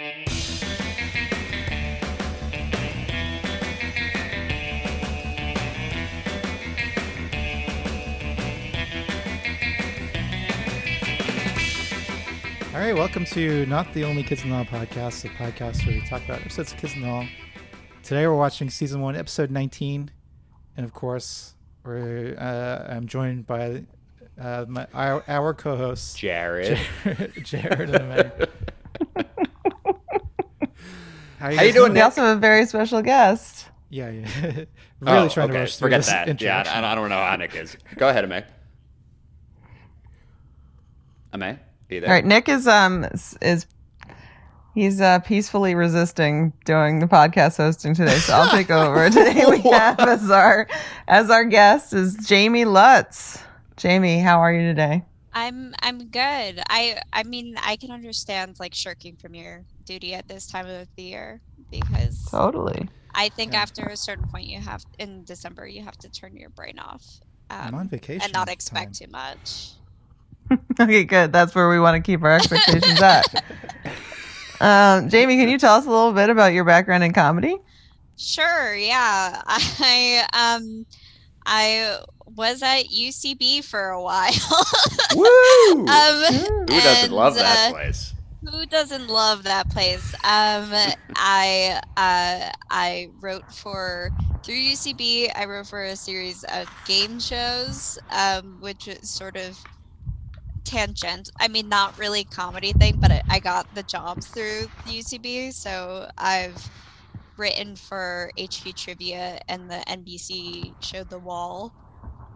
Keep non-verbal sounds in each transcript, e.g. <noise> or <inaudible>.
All right, welcome to Not the Only Kids in the Hall podcast, the podcast where we talk about episodes of Kids in the Hall. Today we're watching season one, episode 19. And of course, we're, uh, I'm joined by uh, my, our, our co host, Jared. Jared, <laughs> Jared and. <laughs> How you guys doing, We also have a very special guest. Yeah, yeah. <laughs> really oh, trying to rush through Forget this that. Yeah, introduction. I, I don't know how Nick is. Go ahead, Ame. Ame, are you there? All right, Nick is um s- is he's uh peacefully resisting doing the podcast hosting today, so I'll take over. <laughs> Today we <laughs> have as our as our guest is Jamie Lutz. Jamie, how are you today? I'm I'm good. I I mean I can understand like shirking from your duty at this time of the year because Totally. I think Yeah. after a certain point you have in December you have to turn your brain off I'm um, on vacation. and not expect time. too much. <laughs> Okay, good. That's where we want to keep our expectations at. <laughs> Um, Jamie, can you tell us a little bit about your background in comedy? Sure, yeah. <laughs> I um I was at UCB for a while. <laughs> Woo! um, Who doesn't and, love that uh, place? Who doesn't love that place? Um, I uh, I wrote for through UCB. I wrote for a series of game shows, um, which is sort of tangent. I mean, not really comedy thing, but I, I got the jobs through UCB. So I've written for HQ Trivia and the NBC show The Wall.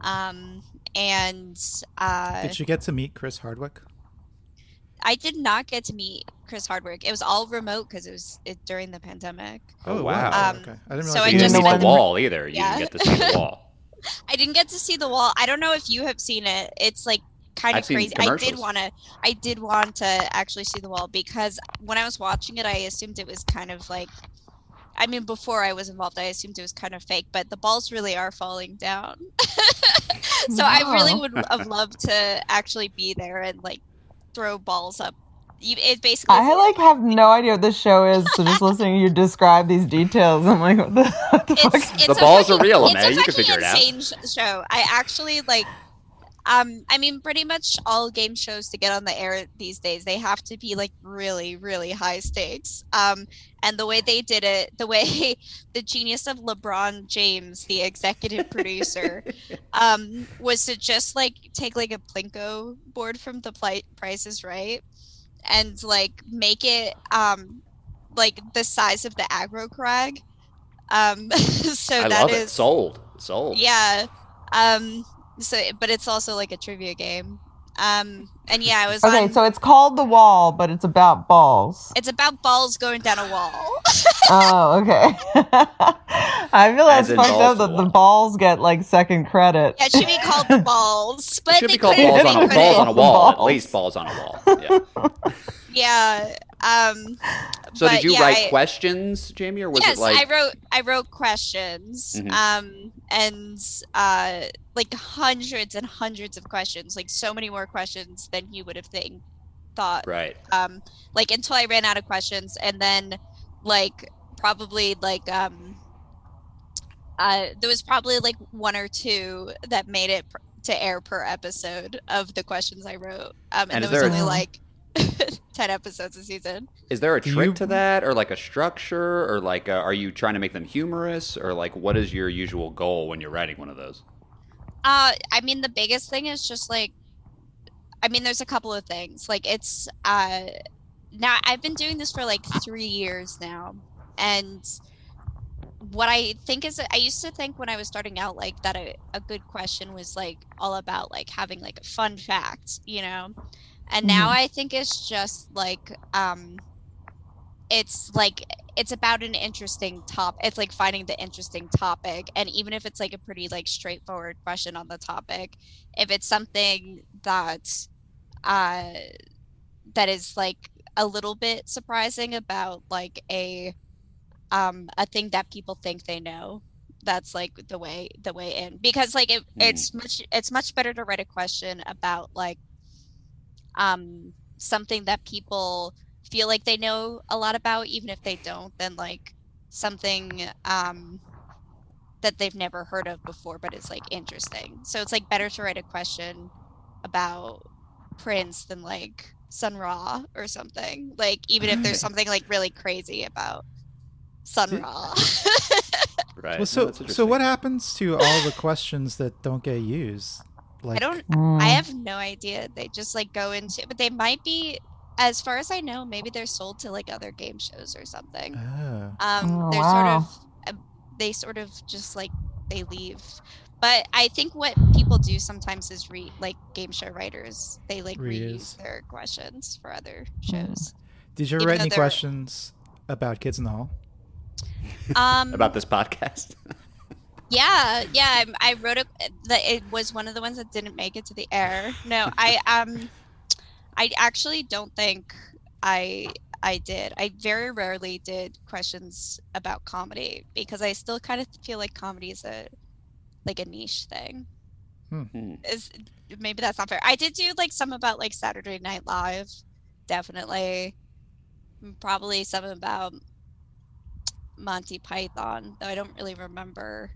Um, and uh, Did you get to meet Chris Hardwick? I did not get to meet Chris Hardwick. It was all remote because it was it, during the pandemic. Oh, wow. Um, okay. I didn't so I you you didn't just see the wall either. You Yeah. didn't get to see the <laughs> wall. I didn't get to see the wall. I don't know if you have seen it. It's like kind I've of crazy. I did want to. I did want to actually see the wall because when I was watching it, I assumed it was kind of like. I mean, before I was involved, I assumed it was kind of fake, but the balls really are falling down. <laughs> so I really would have loved to actually be there and like throw balls up. You- It basically. I like have no idea what this show is, so just listening to you describe these details, I'm like, what the, <laughs> what the it's, is- it's The a balls are real, it's man. a You can figure it out. insane sh- show. I actually like. Um, I mean, pretty much all game shows to get on the air these days, they have to be like really, really high stakes. Um, and the way they did it, the way <laughs> the genius of LeBron James, the executive producer, <laughs> um, was to just like take like a plinko board from the pli- Prices Right, and like make it um, like the size of the aggro crag. Um, <laughs> so I that love is it. Sold. Sold. yeah. Um so but it's also like a trivia game. Um and yeah, I was Okay, on so it's called The Wall, but it's about balls. it's about balls going down a wall. <laughs> oh, okay. <laughs> I feel that's fucked up that the balls get like second credit. yeah, it should be called the <laughs> balls. But It should they be called balls on a balls on a wall. At least balls on a wall. Yeah. Yeah. Um So did you yeah, write I- questions, Jamie, or was yes, it like I wrote I wrote questions. Mhm. Um and uh like hundreds and hundreds of questions, like so many more questions than you would have think thought right? um like until i ran out of questions and then like probably like um uh there was probably like one or two that made it pr- to air per episode of the questions i wrote um and, And there was there- only like <laughs> 10 episodes a season Is there a Do trick you- to that, or like a structure, or like uh, are you trying to make them humorous, or like what is your usual goal when you're writing one of those? Uh, I mean, the biggest thing is just like, I mean, there's a couple of things. Like, it's uh, now I've been doing this for like three years now, and what I think is, I used to think when I was starting out, like that a, a good question was like all about like having like a fun fact, you know, and now I think it's just like um, it's like it's about an interesting top it's like finding the interesting topic. And even if it's like a pretty like straightforward question on the topic if it's something that uh that is like a little bit surprising about like a um a thing that people think they know that's like the way the way in. Because like it, it's much it's much better to write a question about like um something that people feel like they know a lot about, even if they don't, than like something um, that they've never heard of before, but it's like interesting. So it's like better to write a question about Prince than like Sun Ra or something. Like even if there's <laughs> something like really crazy about Sun Ra. Right. Well, so that's so what happens to all the questions that don't get used? Like, I don't Mm. I have no idea. They just like go into but they might be as far as I know, maybe they're sold to like other game shows or something. Oh. Um Oh, they're wow. sort of uh, they sort of just like they leave. But I think what people do sometimes is read like game show writers. They like Reuse. reuse their questions for other Mm. shows. Did you ever write any questions about Kids in the Hall? Um <laughs> about this podcast? Yeah, yeah. I, I wrote it. That it was one of the ones that didn't make it to the air. No, I <laughs> um, I actually don't think I I did. I very rarely did questions about comedy because I still kind of feel like comedy is a like a niche thing. Hmm. Is maybe that's not fair. I did do like some about like Saturday Night Live, definitely. Probably some about Monty Python, though I don't really remember.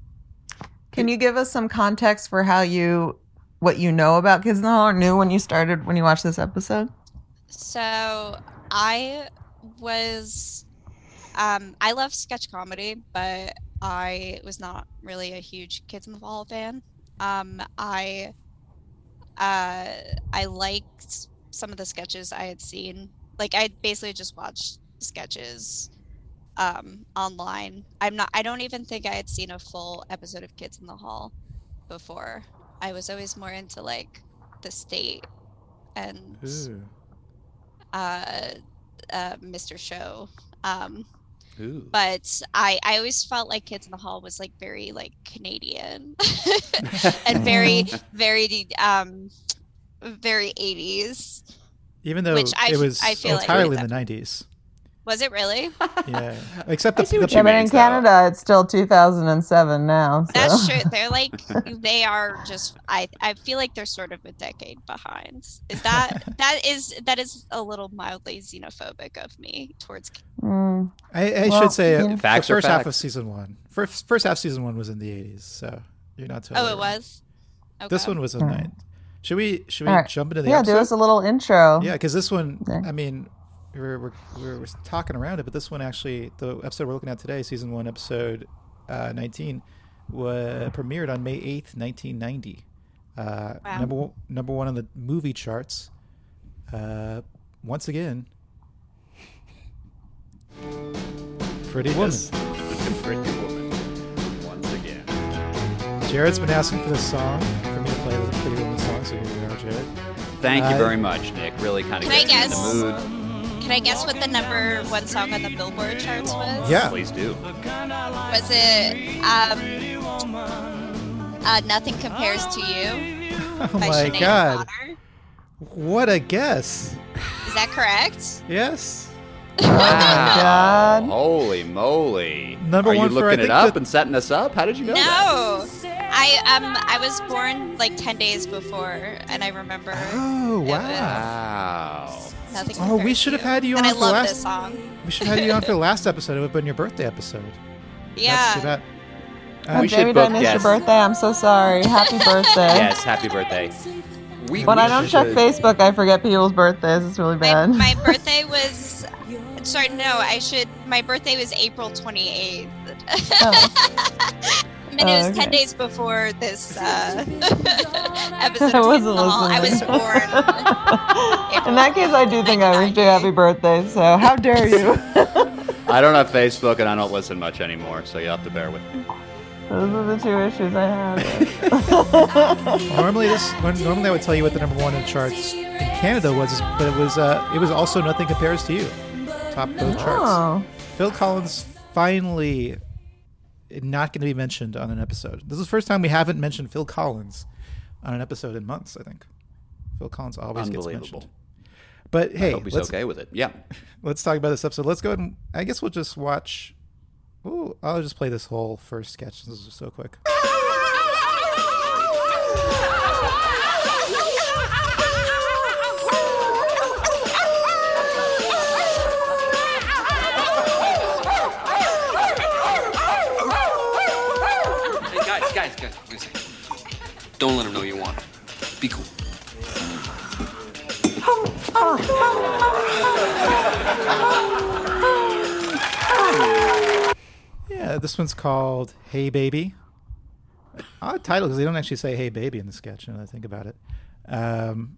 Can you give us some context for how you, what you know about Kids in the Hall or knew when you started, when you watched this episode? So I was um I love sketch comedy, but I was not really a huge Kids in the Hall fan. Um I uh I liked some of the sketches I had seen. Like I basically just watched sketches um online. I'm not I don't even think I had seen a full episode of Kids in the Hall before. I was always more into like the state and Ooh. uh, uh, Mr. Show. Um, Ooh. but I, I always felt like Kids in the Hall was like very like Canadian <laughs> and very, <laughs> very, um, very 80s. Even though Which I- it was I feel entirely it's in the 90s. Was it really? <laughs> Yeah. Except I the, see the Yeah, but mean, in so- Canada, it's still 2007 now. So. That's true. <laughs> They're like, they are just, I, I feel like they're sort of a decade behind. Is that, <laughs> that is, that is a little mildly xenophobic of me towards, Mm. I, I Well, should say uh, yeah. Facts the are first half of season one. First, first half season one was in the 80s, so you're not totally oh, it wrong. was? Okay. This one was in the Alright. 90s. Should we should we Alright. jump into the Yeah, episode? do us a little intro. Yeah, because this one, Okay. I mean, we're, we're, we're, we're talking around it, but this one actually, the episode we're looking at today, season one, episode uh, 19, was premiered on May 8th, 1990. Uh, Wow. Number one, number one on the movie charts. Uh, once again, Pretty Woman. Yes. <laughs> Pretty woman. Once again. Jared's been asking for this song, for me to play the Pretty Woman song, so here we are, Jared. Thank you very much, Nick. Really kind of Can gets me in the mood. Can I guess what the number one song on the Billboard charts was? Yeah. Please do. Was it um, uh, Nothing Compares to You <laughs> Oh my Sinead god. O'Connor? What a guess. Is that correct? Yes. God. <laughs> Holy moly. Number Are one you for, I looking it up the- and setting us up? How did you know that? No. I um I was born like ten days before, and I remember Oh, wow. Wow. nothing. Oh, we should have had you and on I for love last- this song. We should have had you on for the <laughs> last episode. It would have been your birthday episode. That's too Yeah. bad. Oh, We should Jamie, I book miss guests. your birthday? I'm so sorry. Happy <laughs> birthday. Yes, happy birthday. We, When we I don't check should- Facebook, I forget people's birthdays. It's really bad. my <laughs> birthday was. Sorry, no. I should. My birthday was April twenty eighth. Oh. <laughs> I mean, it was Oh, ten okay. days before this uh, <laughs> episode. I wasn't Kids in the Hall. I was born. In that case, I do think I wished you happy birthday. So how dare you? I don't have Facebook and I don't listen much anymore, so you have to bear with me. Those are the two issues I have. <laughs> Normally, this when, normally I would tell you what the number one in the charts in Canada was, but it was uh, it was also nothing compares to you. Top both charts. oh, Phil Collins finally not going to be mentioned on an episode. This is the first time we haven't mentioned Phil Collins on an episode in months. I think Phil Collins always gets Unbelievable. mentioned. But hey, I hope he's let's, okay with it. Yeah. <laughs> let's talk about this episode. Let's go ahead and I guess we'll just watch. Ooh, I'll just play this whole first sketch. This is so quick. Hey guys, guys, wait a second. Don't let him know you want him. Be cool. <laughs> Yeah, this one's called "Hey Baby." Odd title because they don't actually say "Hey Baby" in the sketch. Now that I think about it, um,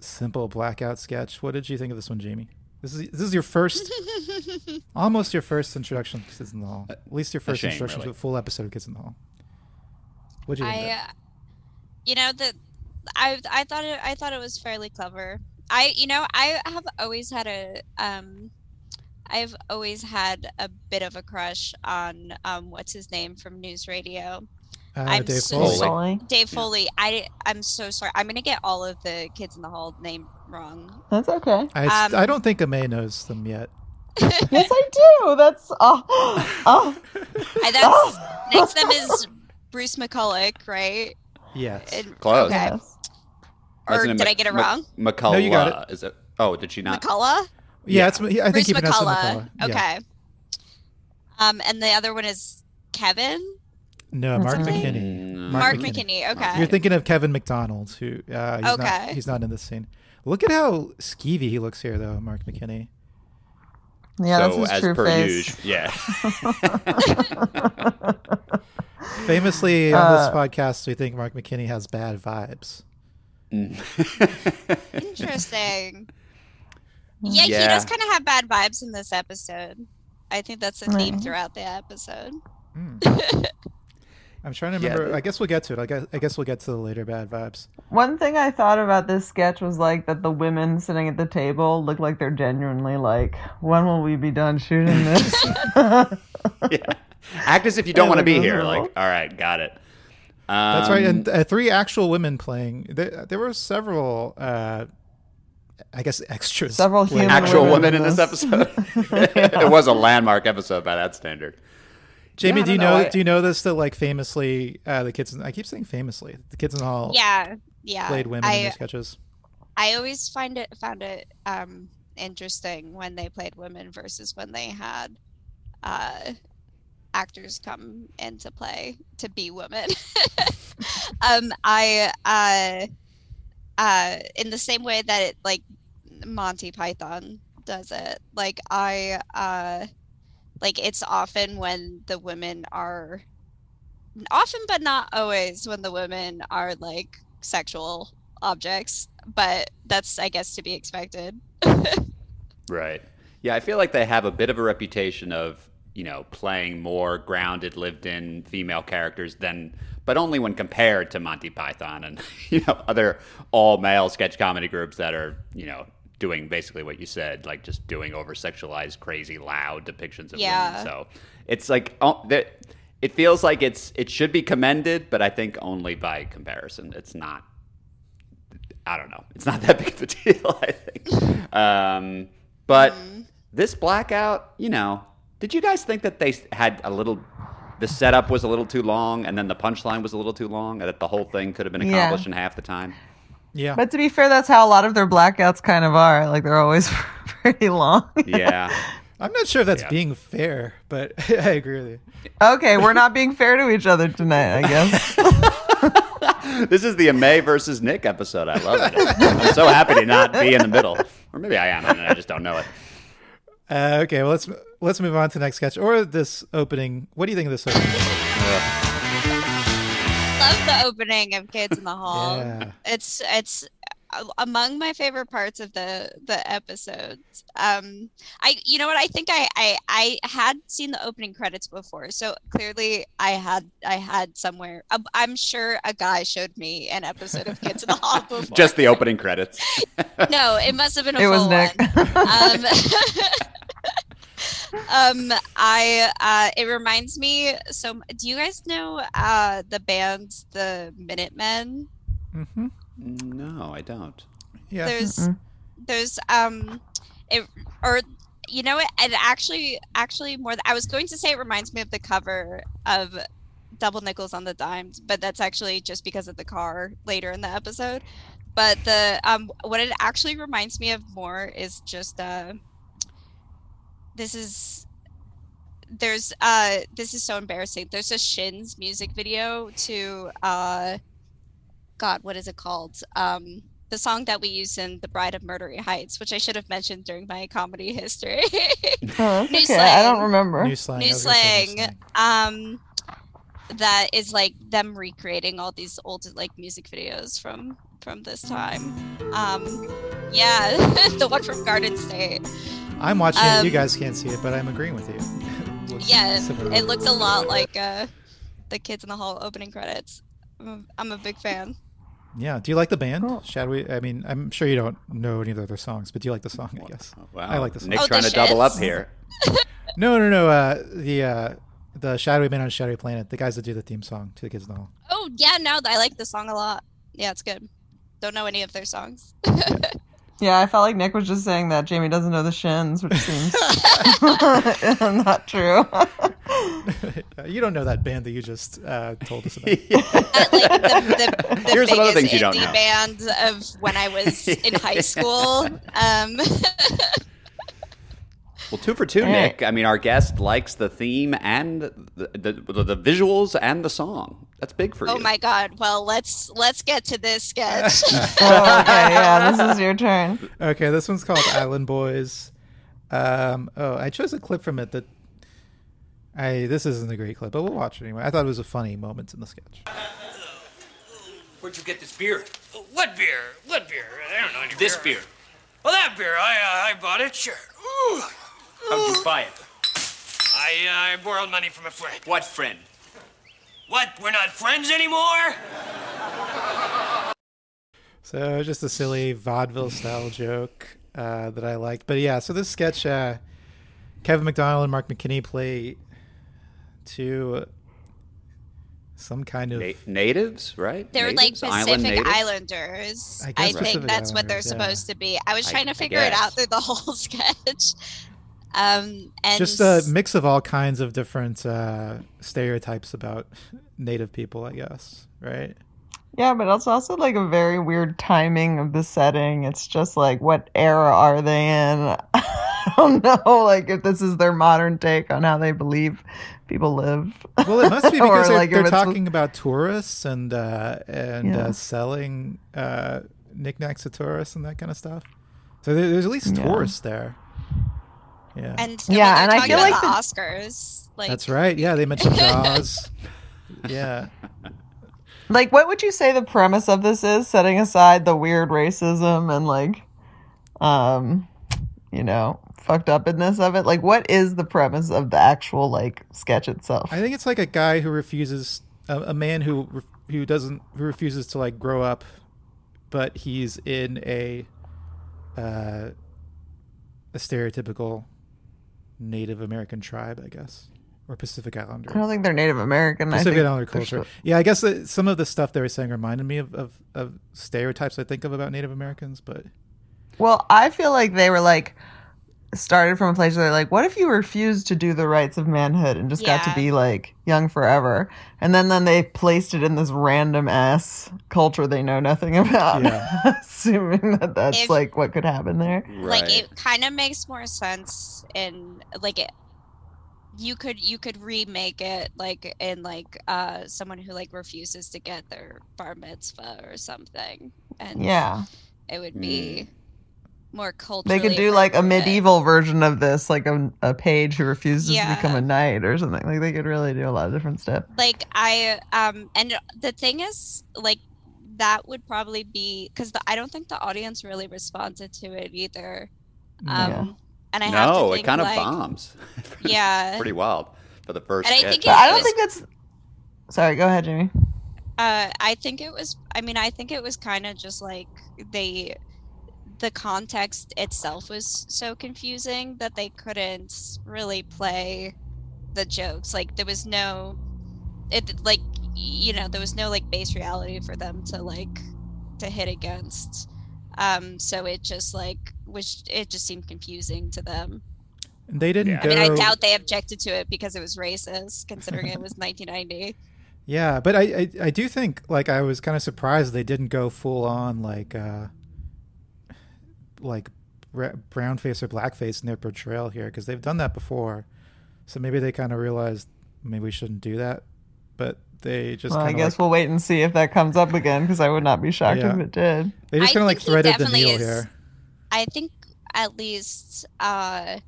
simple blackout sketch. What did you think of this one, Jamie? This is this is your first, <laughs> almost your first introduction to Kids in the Hall. At least your first shame, introduction really. to a full episode of Kids in the Hall. What did you think? of I, that? uh, you know that I I thought it I thought it was fairly clever. I you know I have always had a um I've always had a bit of a crush on um what's his name from News Radio. Uh, I'm Dave so Foley. sorry. Dave Foley. I I'm so sorry. I'm gonna get all of the kids in the hall name wrong. That's okay. I, s- Um, I don't think Amay knows them yet. <laughs> yes, I do. That's oh, oh. <laughs> I, that's next them is Bruce McCulloch, right? Yes. And- Close. Okay. Yes. Or Or did Mc- I get it Mc- wrong? McCullough. No, you got it. Is it? Oh, did she not? McCullough. Yeah, yeah. it's. I think Bruce he pronounced it McCullough. McCullough. Yeah. Okay. Um, and the other one is Kevin. No, That's Mark. McKinney. Mark Mark McKinney. McKinney. Okay. You're thinking of Kevin McDonald, who uh, he's not. Okay. He's not in this scene. Look at how skeevy he looks here, though, Mark McKinney. Yeah, so that's his as true per face. usual, yeah. <laughs> Famously on this Uh, podcast, we think Mark McKinney has bad vibes. Mm. <laughs> Interesting. Yeah, he does kind of have bad vibes in this episode. I think that's a theme Right. throughout the episode. Hmm. <laughs> I'm trying to remember. the- I guess we'll get to it. I guess, I guess we'll get to the later bad vibes. One thing I thought about this sketch was like that the women sitting at the table look like they're genuinely like, when will we be done shooting <laughs> this? <laughs> yeah. Act as if you don't want to be here. little- Like, all right, got it. That's right. Um, And uh, three actual women playing. There, there were several. Uh, I guess extras. Several playing- human actual women women in in this this. episode. <laughs> it was a landmark episode by that standard. Jamie, Yeah, do you know? know, I- Do you know this? That like famously, uh, the kids. In, I keep saying famously. The kids in the hall Yeah, yeah. played women in I their sketches. I always find it found it um interesting when they played women versus when they had uh actors come into play to be women. <laughs> um I uh uh in the same way that it like Monty Python does it. Like I uh like it's often when the women are often but not always when the women are like sexual objects but that's i guess to be expected <laughs> Right. Yeah, I feel like they have a bit of a reputation of, you know, playing more grounded, lived in female characters than but only when compared to Monty Python and, <laughs> you know, other all male sketch comedy groups that are, you know, doing basically what you said, like just doing over sexualized, crazy, loud depictions of Yeah. women. So it's like oh, that it feels like it's it should be commended, but I think only by comparison. It's not I don't know. It's not that big of a deal, <laughs> I think. Um, but this blackout, you know, did you guys think that they had a little, the setup was a little too long and then the punchline was a little too long and that the whole thing could have been Yeah. accomplished in half the time? Yeah. But to be fair, that's how a lot of their blackouts kind of are. Like they're always <laughs> pretty long. Yeah. <laughs> I'm not sure if that's Yeah. being fair, but <laughs> I agree with you. okay, we're not being fair to each other tonight, I guess. this is the May versus Nick episode. I love it. I'm so happy to not be in the middle. Or maybe I am and I just don't know it. Uh, okay, well let's let's move on to the next sketch or this opening. What do you think of this opening? Love the opening of kids in the <laughs> hall Yeah. it's it's uh, among my favorite parts of the the episodes um i you know what i think i i i had seen the opening credits before so clearly i had i had somewhere I'm- i'm sure a guy showed me an episode of kids in the hall <laughs> before Just the opening credits. <laughs> no it must have been a it was full Nick. one um, um i uh it reminds me so do you guys know uh the band the minutemen Mm-hmm. No, I don't. Yeah. there's Mm-mm. there's um it or you know what it actually actually more th- i was going to say it reminds me of the cover of double nickels on the dimes but that's actually just because of the car later in the episode but the um what it actually reminds me of more is just uh this is there's uh this is so embarrassing. There's a Shins music video to uh God, what is it called? Um the song that we use in The Bride of Murdery Heights, which I should have mentioned during my comedy <laughs> history. Oh, that's New okay. I don't remember. New slang. New was new slang. Um that is like them recreating all these old like music videos from from this time. Um yeah, <laughs> the one from Garden State. I'm watching it. You Um, guys can't see it, but I'm agreeing with you. <laughs> It looks Yeah, similar. it looks a lot like uh, the Kids in the Hall opening credits. I'm a, I'm a big fan. Yeah. Do you like the band? Cool. Shadowy. I mean, I'm sure you don't know any of their songs, but do you like the song? I guess. Wow. I like the song. Nick Oh, trying the to double up here. <laughs> No, no, no. Uh, the uh, the Shadowy Men on Shadowy Planet. The guys that do the theme song to the Kids in the Hall. Oh yeah, no, I like the song a lot. Yeah, it's good. Don't know any of their songs. Yeah, <laughs> I felt like Nick was just saying that Jamie doesn't know the shins, which seems <laughs> not true. <laughs> you don't know that band that you just uh, told us about. <laughs> At, like the, the, the Here's some other things you don't indie know. band of when I was in high school. Um, Well, two for two, All right. Nick. I mean, our guest likes the theme and the, the, the, the visuals and the song. That's big for oh you. Oh my god! Well, let's let's get to this sketch. <laughs> <laughs> <laughs> oh, okay, yeah, this is your turn. Okay, this one's called Island Boys. Um, oh, I chose a clip from it that I this isn't a great clip, but we'll watch it anyway. I thought it was a funny moment in the sketch. Where'd you get this beer? What beer? What beer? I don't know any This beer. Well, that beer. I uh, I bought it. Sure. Ooh. How'd you buy it? I uh, I borrowed money from a friend. What friend? What? We're not friends anymore? So just a silly vaudeville style joke uh, that I liked. But yeah, so this sketch, uh, Kevin McDonald and Mark McKinney play to some kind of Na- natives, right? They're Natives? like Pacific natives? Islanders. I I, think Pacific that's what they're yeah. supposed to be. I was I- trying to figure it out through the whole <laughs> sketch. Um, and just a mix of all kinds of different uh, stereotypes about native people, I guess. Right? Yeah, but it's also like a very weird timing of the setting. It's just like, what era are they in? <laughs> I don't know, like if this is their modern take on how they believe people live. Well, it must be <laughs> Or, because they're, like, they're it's- talking about tourists and uh, and Yeah. uh, selling uh, knickknacks to tourists and that kind of stuff. So there's at least Yeah. tourists there. Yeah, and Yeah, yeah, and I feel like the the- Oscars. Like that's right. Yeah, they mentioned <laughs> Jaws. yeah, <laughs> Like, what would you say the premise of this is, setting aside the weird racism and like, um, you know, fucked upness of it? Like, what is the premise of the actual like sketch itself? I think it's like a guy who refuses a, a man who who doesn't who refuses to like grow up, but he's in a uh, a stereotypical Native American tribe, I guess, or Pacific Islander. I don't think they're Native American. I Pacific Islander culture. Yeah, I guess some of the stuff they were saying reminded me of, of, of stereotypes I think of about Native Americans, but Well, I feel like they were like started from a place where they're like, what if you refused to do the rights of manhood and just got to Yeah. be like young forever? And then then they placed it in this random ass culture they know nothing <laughs> about, Yeah. <laughs> assuming that that's If- like what could happen there. like Right. it kind of makes more sense in like it you could you could remake it like in like uh someone who like refuses to get their bar mitzvah or something and Yeah, it would Hmm. be more culturally they could do like a medieval version of this, like a, a page who refuses Yeah. to become a knight or something. Like they could really do a lot of different stuff. like i um and the thing is like that would probably be because i don't think the audience really responded to it either um Yeah. and i have to no, think, it kind of like, bombs. <laughs> Yeah. pretty wild for the first. And I think But I don't was- think that's. Sorry, go ahead, Jamie. Uh, I think it was. I mean, I think it was kind of just like they, the context itself was so confusing that they couldn't really play the jokes. Like there was no, it like you know there was no like base reality for them to like to hit against. Um, so it just like was it just seemed confusing to them. They didn't Yeah. go. I mean, I doubt they objected to it because it was racist, considering it was <laughs> 1990. Yeah, but I, I I do think like I was kind of surprised they didn't go full on like uh like bra- brown face or black face in their portrayal here because they've done that before. So maybe they kind of realized maybe we shouldn't do that, but they just Well, I guess like, we'll wait and see if that comes up again because I would not be shocked Yeah. if it did. they just kind of like threaded the needle is- here. I think at least uh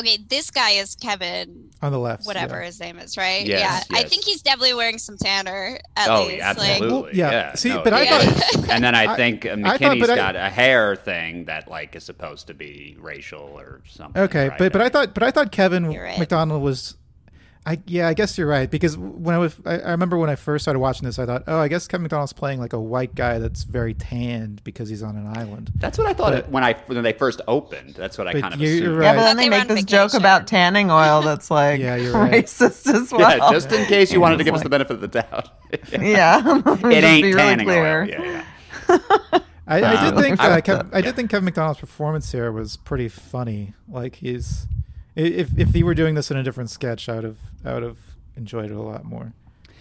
okay, this guy is Kevin On the left, whatever yeah. his name is, right? Yes, yeah. I think he's definitely wearing some tanner at oh, least. yeah, Like, absolutely. Well, yeah. yeah. See, no, but I it thought- is. <laughs> and then I I- think uh, I McKinney's but I- got a hair thing that like is supposed to be racial or something. Okay, right? but but I thought but I thought Kevin You're right. McDonald was, I yeah I guess you're right because when I was I, I remember when I first started watching this I thought oh I guess Kevin McDonald's playing like a white guy that's very tanned because he's on an island. that's what I thought but- when I when they first opened. That's what I kind of you're assumed. right. Yeah, but then they they make on this joke about tanning oil that's <laughs> like Yeah, you're right. racist as well. Yeah, just in case you wanted to give us the benefit of the doubt. <laughs> <laughs> yeah, it ain't tanning oil. Yeah, yeah. I, I did think I uh, would- Kev, I did think Kevin McDonald's performance here was pretty funny. Like he's i- if if he were doing this in a different sketch, I would have I would have enjoyed it a lot more.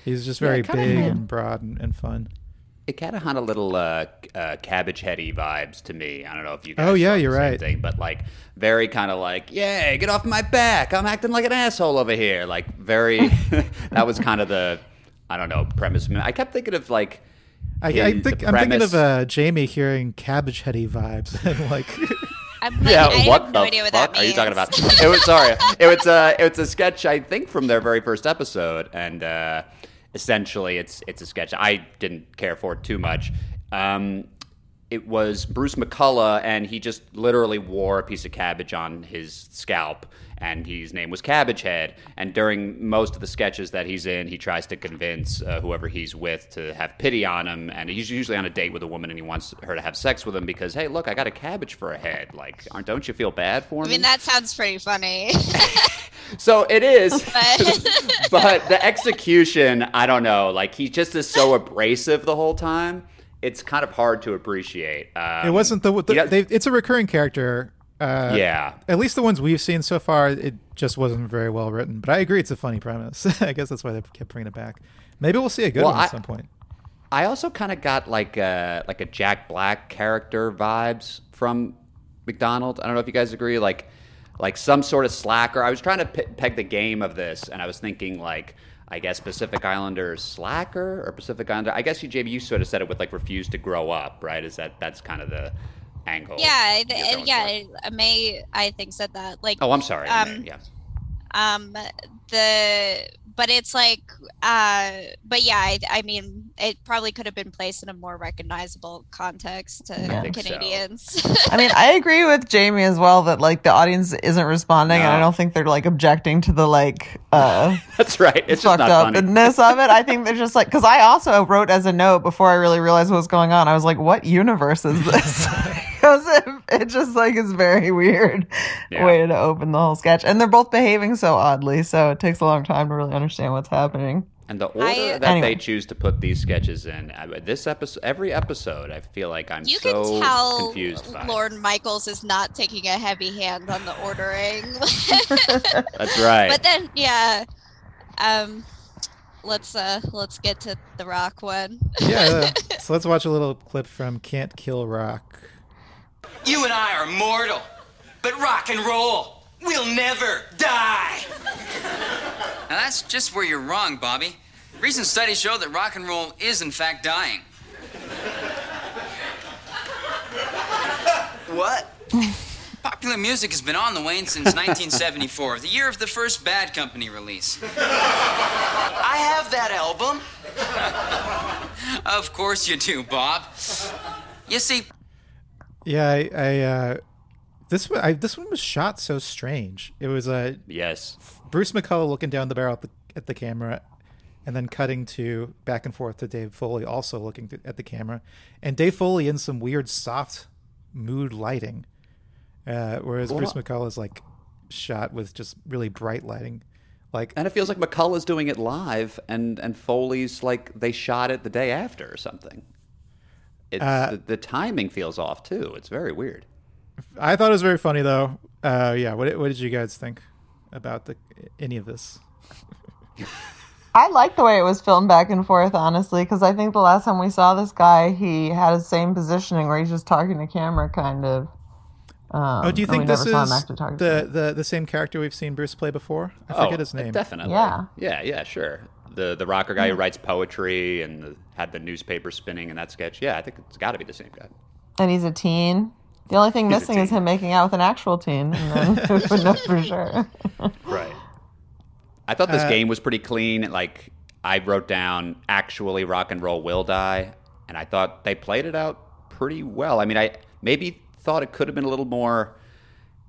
He's just very it kinda big had- and broad and, and fun. It kind of had a little uh, uh, cabbage heady vibes to me. I don't know if you guys Oh, yeah, you're same right. thing, but like very kind of like, yeah, get off my back. I'm acting like an asshole over here. Like very, <laughs> <laughs> that was kind of the, I don't know, premise. I kept thinking of like, I, I think I'm thinking of premise- uh, Jamie hearing cabbage heady vibes <laughs> and like I'm like, yeah, I what have the no idea what fuck that are you talking about? It was sorry. <laughs> It was uh, it was a sketch I think from their very first episode, and uh, essentially it's it's a sketch I didn't care for it too much. Um, it was Bruce McCulloch, and he just literally wore a piece of cabbage on his scalp, and his name was Cabbage Head. And during most of the sketches that he's in, he tries to convince uh, whoever he's with to have pity on him, and he's usually on a date with a woman, and he wants her to have sex with him because, hey, look, I got a cabbage for a head. Like, aren't don't you feel bad for me? I mean, that sounds pretty funny. <laughs> So it is, <laughs> But- <laughs> but the execution, I don't know. Like he just is so abrasive the whole time. It's kind of hard to appreciate. Um, it wasn't the, the yeah. they, it's a recurring character. Uh, yeah, At least the ones we've seen so far, it just wasn't very well written. But I agree, it's a funny premise. <laughs> I guess that's why they kept bringing it back. Maybe we'll see a good Well, one at I- some point. I also kind of got like a like a Jack Black character vibes from McDonald. I don't know if you guys agree. Like like some sort of slacker. I was trying to pe- peg the game of this, and I was thinking like. I guess Pacific Islanders slacker or Pacific Islander. I guess you, JB, you sort of said it with like refuse to grow up, right? Is that that's kind of the angle? yeah, th- yeah. for? May I think said that. Like, Oh, I'm sorry. Um, yeah. um, the but it's like, uh, but yeah, I, I mean, it probably could have been placed in a more recognizable context to I think so. Canadians. I mean, I agree with Jamie as well that like the audience isn't responding, and I don't think they're like objecting to the like uh <laughs> That's right. It's just fucked not funny. upness of it. I think they're just like because I also wrote as a note before I really realized what was going on. I was like, "What universe is this?" <laughs> Because it, it just like is very weird Yeah. way to open the whole sketch, and they're both behaving so oddly, so it takes a long time to really understand what's happening. And the order I- that Anyway. they choose to put these sketches in, this episode, every episode, I feel like I'm you so can tell confused by. Lorne Michaels is not taking a heavy hand on the ordering. <laughs> That's right. But then, yeah, um, let's uh, let's get to the rock one. Yeah. uh, <laughs> so let's watch a little clip from Can't Kill Rock. You and I are mortal, but rock and roll, we'll never die. Now that's just where you're wrong, Bobby. Recent studies show that rock and roll is in fact dying. What? <laughs> Popular music has been on the wane since 1974, the year of the first Bad Company release. I have that album. Of course you do, Bob. You see, Yeah, I, I uh, this one I, this one was shot so strange. It was uh, yes. Bruce McCulloch looking down the barrel at the, at the camera, and then cutting to back and forth to Dave Foley also looking at the camera, and Dave Foley in some weird soft mood lighting, uh, whereas Bruce McCulloch is like shot with just really bright lighting, like And it feels like McCulloch's doing it live, and and Foley's like they shot it the day after or something. It's Uh, the, the timing feels off too. It's very weird. I thought it was very funny though. Uh, yeah, what what did you guys think about the any of this? I like the way it was filmed back and forth, honestly, because I think the last time we saw this guy, he had the same positioning where he's just talking to camera, kind of. Um, oh, do you think this never saw him is actually talk to the, the the same character we've seen Bruce play before? I Oh, forget his name. Definitely. Yeah. Yeah, yeah, sure. The the rocker guy who writes poetry and the, had the newspaper spinning in that sketch. Yeah, I think it's got to be the same guy. And he's a teen. The only thing He's missing is him making out with an actual teen, and then we would know for sure. Right. I thought this Uh, game was pretty clean. Like I wrote down, actually, rock and roll will die, and I thought they played it out pretty well. I mean, I maybe thought it could have been a little more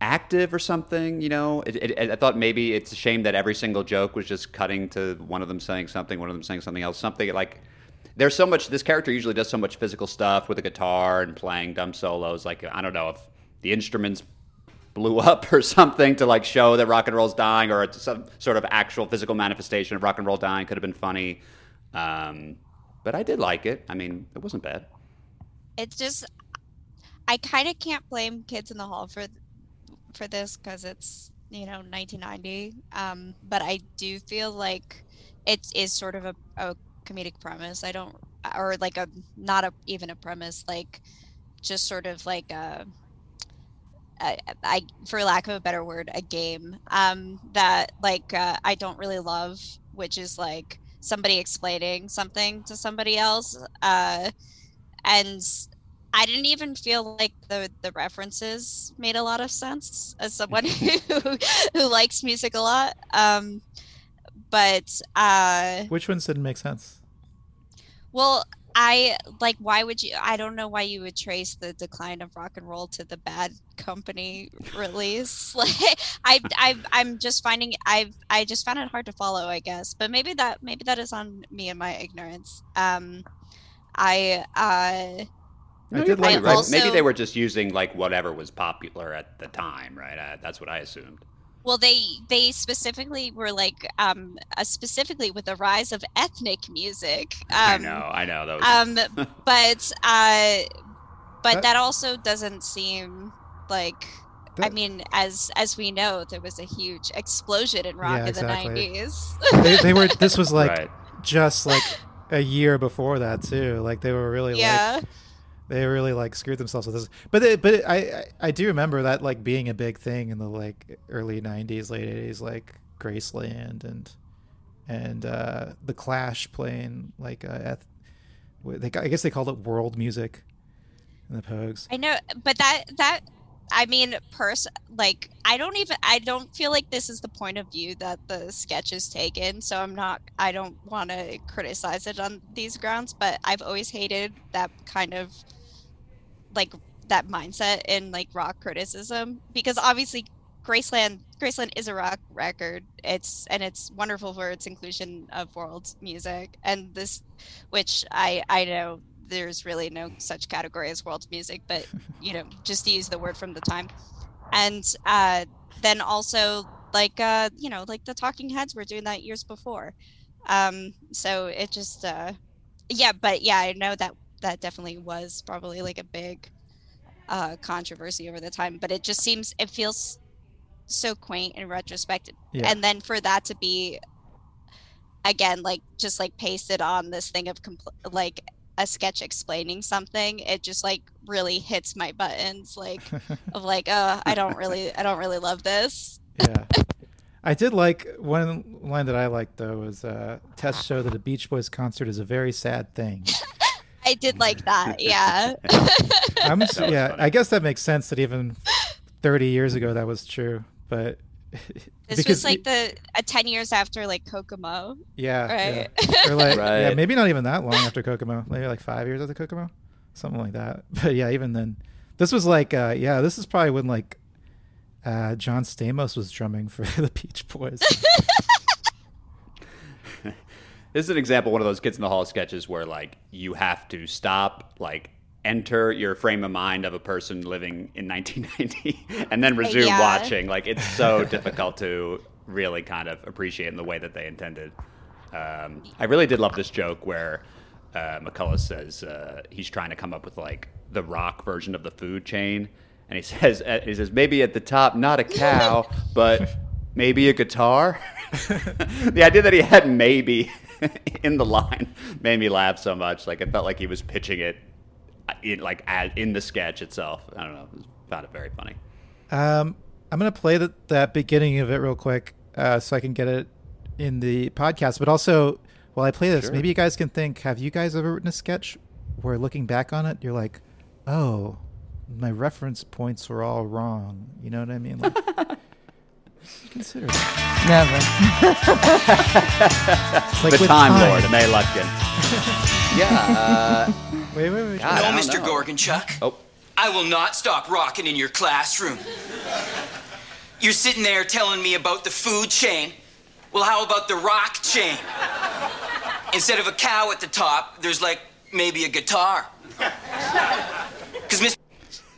active or something. You know, it, it, I thought maybe it's a shame that every single joke was just cutting to one of them saying something, one of them saying something else, something like. There's so much. This character usually does so much physical stuff with a guitar and playing dumb solos. Like I don't know if the instruments blew <laughs> up or something to like show that rock and roll's dying or some sort of actual physical manifestation of rock and roll dying could have been funny um, but i did like it i mean it wasn't bad It's just I kind of can't blame Kids in the Hall for for this because it's you know 1990. Um, but I do feel like it is sort of a, a comedic premise. I don't or like a not a even a premise like just sort of like I for lack of a better word a game um that like uh, i don't really love which is like somebody explaining something to somebody else uh and i didn't even feel like the the references made a lot of sense as someone <laughs> who who likes music a lot um but uh Which ones didn't make sense? well, I like why would you I don't know why you would trace the decline of rock and roll to the bad company release. <laughs> Like I I I'm just finding I've I just found it hard to follow, I guess. But maybe that maybe that is on me and my ignorance. Um I uh I did like I right also- maybe they were just using like whatever was popular at the time right uh, that's what i assumed well they they specifically were like um uh, specifically with the rise of ethnic music. i Um know i know that was um <laughs> but uh but That- that also doesn't seem like I mean, as as we know, there was a huge explosion in rock Yeah, in the nineties. They, they were. This was <laughs> like right just like a year before that too. Like they were really like yeah, they really like screwed themselves with this. But they, but I, I do remember that like being a big thing in the like early '90s, late '80s, like Graceland and and uh, the Clash playing like uh, they, I guess they called it world music in the Pogues. I know, but that that I mean, pers like I don't even I don't feel like this is the point of view that the sketch is taken. So I'm not I don't want to criticize it on these grounds. But I've always hated that kind of like that mindset in like rock criticism because obviously Graceland Graceland is a rock record. It's and it's wonderful for its inclusion of world music and this which I I know there's really no such category as world music, but <laughs> you know, just to use the word from the time. And uh then also like uh you know, like the talking heads were doing that years before. Um so it just uh yeah, but yeah, I know that that definitely was probably like a big uh controversy over the time, but it just seems it feels so quaint in retrospect Yeah. and then for that to be again like just like pasted on this thing of compl- like a sketch explaining something it just like really hits my buttons like <laughs> of like oh i don't really i don't really love this yeah. I did like one line that I liked though was uh, tests show that a Beach Boys concert is a very sad thing. <laughs> i did like that yeah <laughs> I'm s- was yeah, funny. I guess that makes sense that even 30 years ago that was true, but <laughs> this because was like the uh, 10 years after like kokomo yeah, right yeah. or like <laughs> yeah, maybe not even that long after Kokomo, maybe like five years after Kokomo, something like that. But yeah, even then, this was like uh, yeah, this is probably when like uh, John Stamos was drumming for the Beach Boys. This is an example of one of those kids in the hall sketches where like you have to stop, like enter your frame of mind of a person living in 1990 <laughs> and then resume Yeah. watching. Like it's so <laughs> difficult to really kind of appreciate in the way that they intended. Um, I really did love this joke where uh, McCulloch says uh, he's trying to come up with like the rock version of the food chain, and he <laughs> says uh, he says maybe at the top not a cow, but maybe a guitar. the idea that he had maybe <laughs> in the line made me laugh so much. Like it felt like he was pitching it in like in the sketch itself. I don't know. I found it very funny. Um, I'm gonna play the, that beginning of it real quick, uh, so I can get it in the podcast. But also, while I play this, Sure. maybe you guys can think: Have you guys ever written a sketch where, looking back on it, you're like, "Oh, my reference points were all wrong." You know what I mean? Like, <laughs> consider that. Never. It's <laughs> like the with Time, time. Lord, May Lutkin. <laughs> yeah. Uh, Wait, wait, wait. God, I No, don't Mr. know. Gorgonchuk. Oh, I will not stop rocking in your classroom. You're sitting there telling me about the food chain. Well, how about the rock chain? Instead of a cow at the top, there's like maybe a guitar. Because Mr.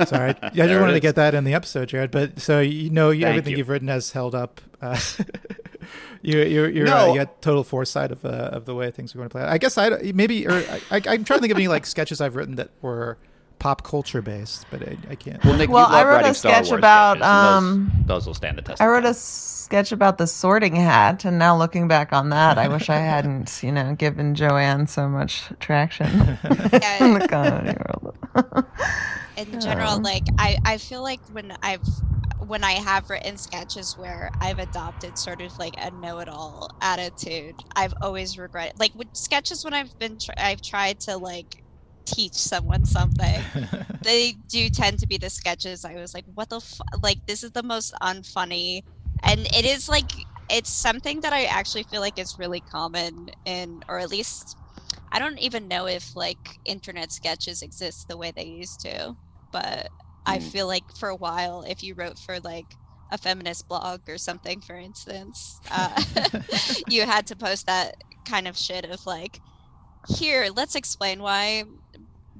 Sorry, <laughs> I There just wanted to get that in the episode, Jared. But so you know, you, everything you. have written has held up. Uh, <laughs> <laughs> you you you're, No. uh, you had total foresight of uh, of the way things are going to play. out. I guess I maybe or I, I, I'm trying to think of any like sketches I've written that were pop culture based, but I, I can't. well, Nick, Well, you love I wrote a sketch Wars about, um, those, those will stand the test. I of wrote a sketch about the sorting hat, and now looking back on that, I wish I hadn't, you know, given Joanne so much traction <laughs> in the comedy world. <laughs> in general, like I, I feel like when I've when I have written sketches where I've adopted sort of like a know-it-all attitude, I've always regretted like with sketches when I've been tr- I've tried to like teach someone something. <laughs> they do tend to be the sketches I was like, what the fu-? like this is the most unfunny, and it is like it's something that I actually feel like is really common in, or at least I don't even know if like internet sketches exist the way they used to, but I Mm. feel like for a while, if you wrote for like a feminist blog or something, for instance, uh, <laughs> <laughs> you had to post that kind of shit of like, here, let's explain why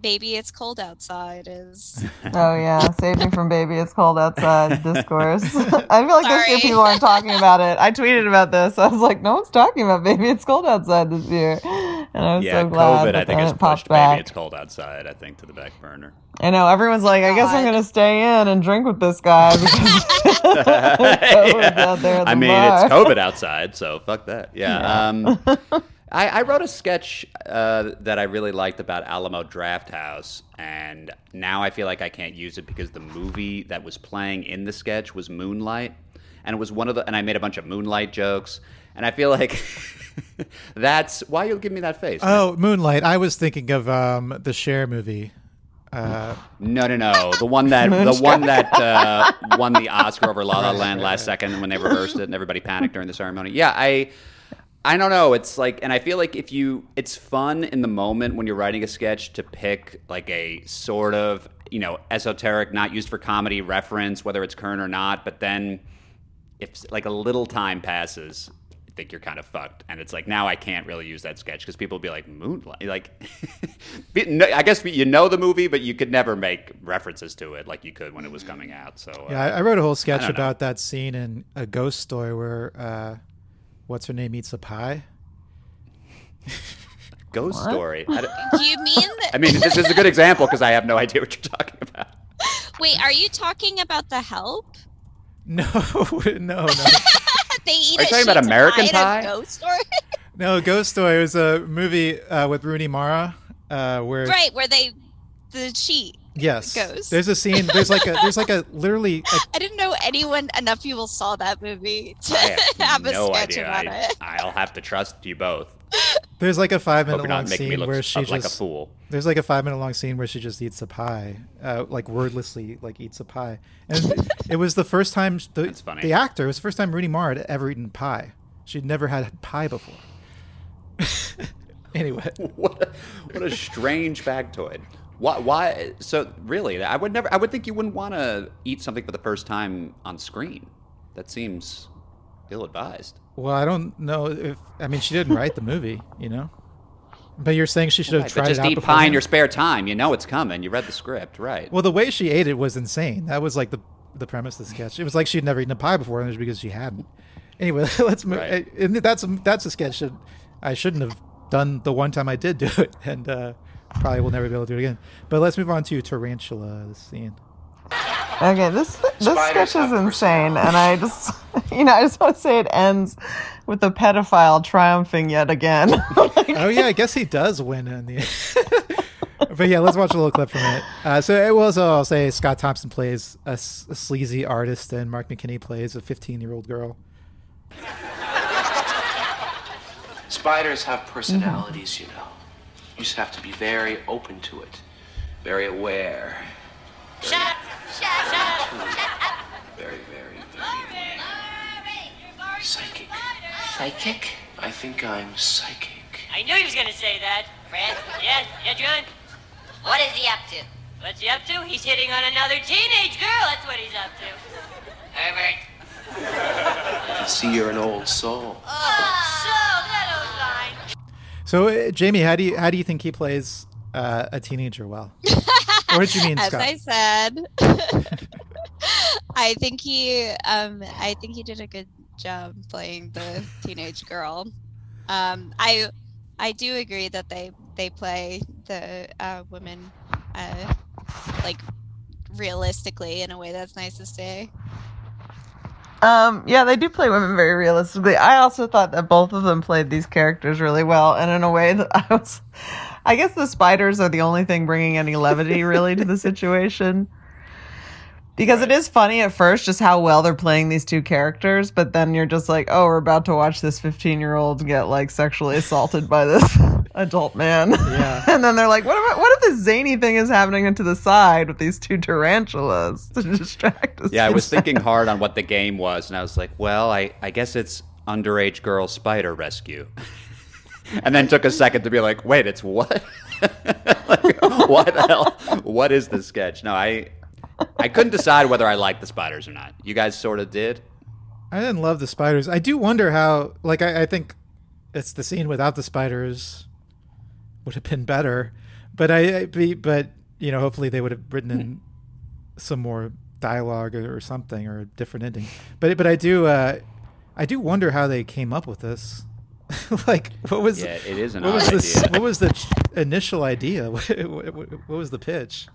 baby it's cold outside is <laughs> Oh yeah, save me from baby. It's cold outside. <laughs> Discourse. <laughs> I feel like this year people aren't talking about it. I tweeted about this. I was like, no one's talking about baby. It's cold outside this year, and I was yeah, so glad COVID, that I think, then has it popped pushed back. Baby It's Cold Outside, I think, to the back burner. I know everyone's like, I guess I'm gonna stay in and drink with this guy because COVID's out there at I mean, bar. it's COVID outside, so fuck that. Yeah. Um, I, I wrote a sketch uh, that I really liked about Alamo Draft House, and now I feel like I can't use it because the movie that was playing in the sketch was Moonlight, and it was one of the, and I made a bunch of Moonlight jokes, and I feel like <laughs> that's why you'll give me that face. man? oh, Moonlight. I was thinking of um, the Share movie. Uh, No, no, no. The one that <laughs> the one that <laughs> uh, won the Oscar over La La Land last second when they reversed it and everybody panicked during the ceremony. Yeah, I I don't know. It's like, and I feel like if you, it's fun in the moment when you're writing a sketch to pick like a sort of you know esoteric, not used for comedy reference, whether it's current or not. But then if like a little time passes. I think you're kind of fucked, and it's like now I can't really use that sketch because people will be like Moonlight, like <laughs> I guess you know the movie, but you could never make references to it like you could when it was coming out. So uh, yeah, I, I wrote a whole sketch don't know. about that scene in A Ghost Story where uh, what's her name eats a pie. <laughs> Ghost What? Story. I, don't- <laughs> do you mean that I mean, this is a good example because I have no idea what you're talking about. wait are you talking about the help <laughs> No, no, no. they eat Are you a talking about American in Pie? ghost story No, Ghost Story was a movie uh, with Rooney Mara uh, where right where they the cheat yes, Ghost. there's a scene. There's like a there's like a literally <laughs> a, I didn't know anyone enough people saw that movie to I have <laughs> have a no sketch idea. about I, it. I'll have to trust you both. there's like a five Hope minute you're long not making me scene look where up she like a just fool. there's like a five minute long scene where she just eats a pie, uh, like wordlessly like eats a pie, and it was the first time the That's funny. the actor it was the first time Rooney Mara had ever eaten pie. She'd never had pie before. <laughs> anyway, what a, what a strange factoid. Why, why? So really, I would never. I would think you wouldn't want to eat something for the first time on screen. That seems ill-advised. well, I don't know if I mean she didn't <laughs> write the movie, you know. But you're saying she should have Right, tried but just it out eat pie in your spare time. You know it's coming. You read the script, right? Well, the way she ate it was insane. That was like the the premise of the sketch. It was like she'd never eaten a pie before, and it was because she hadn't. Anyway, <laughs> let's move. Right. And that's that's a sketch that I shouldn't have done the one time I did do it, and uh, probably will never be able to do it again. But let's move on to Tarantula, the scene. Okay, this this Spiders sketch is insane, and I just, <laughs> you know, I just want to say it ends with a pedophile triumphing yet again. <laughs> Oh yeah, I guess he does win in the. End. <laughs> but yeah, let's watch a little clip from it. Uh, so it was, uh, I'll say, Scott Thompson plays a, s- a sleazy artist, and Mark McKinney plays a 15 year old girl. Spiders have personalities, you know. You just have to be very open to it, very aware. Shut up! Shut up! Shut up! Very, very, very aware. Psychic. Psychic? I think I'm psychic. I knew he was gonna say that. Fred? Yeah, yeah, John? What is he up to? What's he up to? He's hitting on another teenage girl. That's what he's up to. Herbert. I can see you're an old soul. So, that old line. So, uh, Jamie, how do you how do you think he plays uh, a teenager well? or did you mean <laughs> As Scott? I said, <laughs> I think he, um, I think he did a good job playing the teenage girl. Um, I, I do agree that they they play the uh, women, uh, like realistically in a way that's nice to say. Um, yeah, they do play women very realistically. I also thought that both of them played these characters really well, and in a way that <laughs> I was, I guess the spiders are the only thing bringing any levity really to the situation. Because it is funny at first just how well they're playing these two characters, but then you're just like, oh, we're about to watch this 15 year old get like sexually assaulted by this <laughs> adult man. Yeah. <laughs> and then they're like, what if, what if this zany thing is happening to the side with these two tarantulas to distract us? Yeah, I was thinking hard on what the game was, and I was like, well, I, I guess it's underage girl spider rescue. <laughs> and then took a second to be like, wait, it's what? like, what the hell? What is the sketch? No, I I couldn't decide whether I liked the spiders or not. You guys sort of did. I didn't love the spiders. I do wonder how. Like, I, I think it's the scene without the spiders would have been better. But I, I be, but you know, hopefully they would have written in some more dialogue or, or something or a different ending. But but I do, uh, I do wonder how they came up with this. <laughs> like, what was Yeah, it is an what was the idea. what was the initial idea? <laughs> What, what, what was the pitch?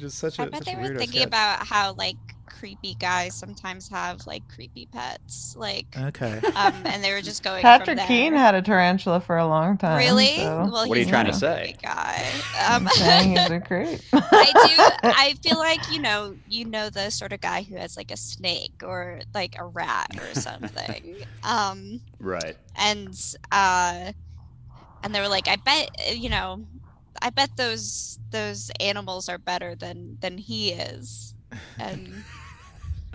Just such a I bet such they a were thinking sketch. about how like creepy guys sometimes have like creepy pets, like Okay. um, and they were just <laughs> going. Patrick from Keane had a tarantula for a long time. Really? so- Well, What are you trying to say? creepy Guy. Um, I'm saying he's a <laughs> creep. I do. <laughs> I feel like you know, you know the sort of guy who has like a snake or like a rat or something. um, Right. and uh, and they were like, I bet you know, I bet those those animals are better than than he is, and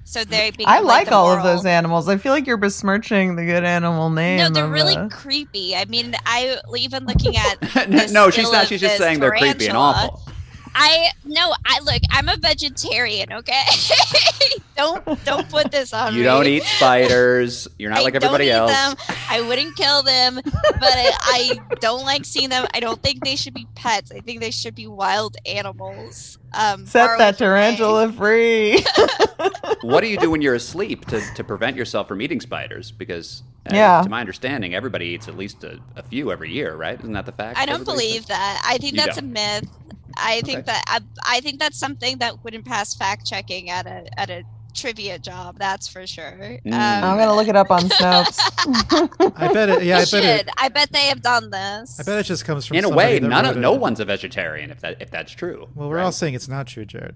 so they. Became, <laughs> I like the all of those animals. I feel like you're besmirching the good animal name. No, they're really creepy. I mean, I even looking at <laughs> no, she's not. She's just saying they're creepy and awful. I no, I look. I'm a vegetarian. Okay, <laughs> don't don't put this on me. You don't eat spiders. You're not I like don't everybody eat else. Them. I wouldn't kill them, but I, I don't like seeing them. I don't think they should be pets. I think they should be wild animals. Um, Set far that away tarantula free. <laughs> what do you do when you're asleep to, to prevent yourself from eating spiders? Because, uh, Yeah. to my understanding, everybody eats at least a, a few every year, right? Isn't that the fact? I don't believe that. I think You that's don't. a myth. I think Okay. that I, I think that's something that wouldn't pass fact checking at a at a trivia job. That's for sure. Mm. Um, I'm gonna look it up on Snopes. <laughs> I bet it. Yeah, I bet it. I bet they have done this. I bet it just comes from In a way, none of no it. one's a vegetarian if that if that's true. Well, we're right? all saying it's not true, Jared.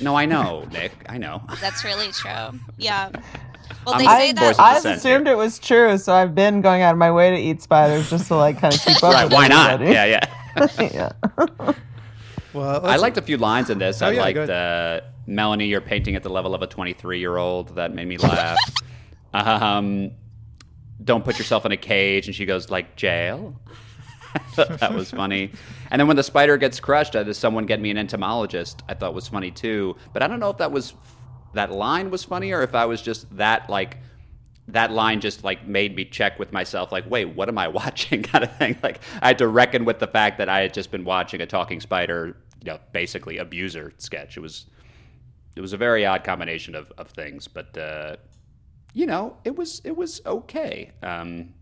No, I know, Nick. I know. That's really true. Yeah. Well, I'm they a say that. I dissent assumed it was true, so I've been going out of my way to eat spiders just to like kind of keep up. right? with Why not? Yeah, yeah. <laughs> yeah. <laughs> Well, I liked a few lines in this. Oh, I yeah, liked uh, Melanie. You're painting at the level of a 23 year old. That made me laugh. um, don't put yourself in a cage, and she goes like jail. <laughs> That was funny. And then when the spider gets crushed, uh, does someone get me an entomologist? I thought was funny too. But I don't know if that was that line was funny or if I was just that like that line just like made me check with myself like wait what am i <laughs> watching? kind of thing. Like i had to reckon with the fact that i had just been watching a talking spider you know basically abuser sketch. It was it was a very odd combination of, of things but uh you know it was it was okay. Um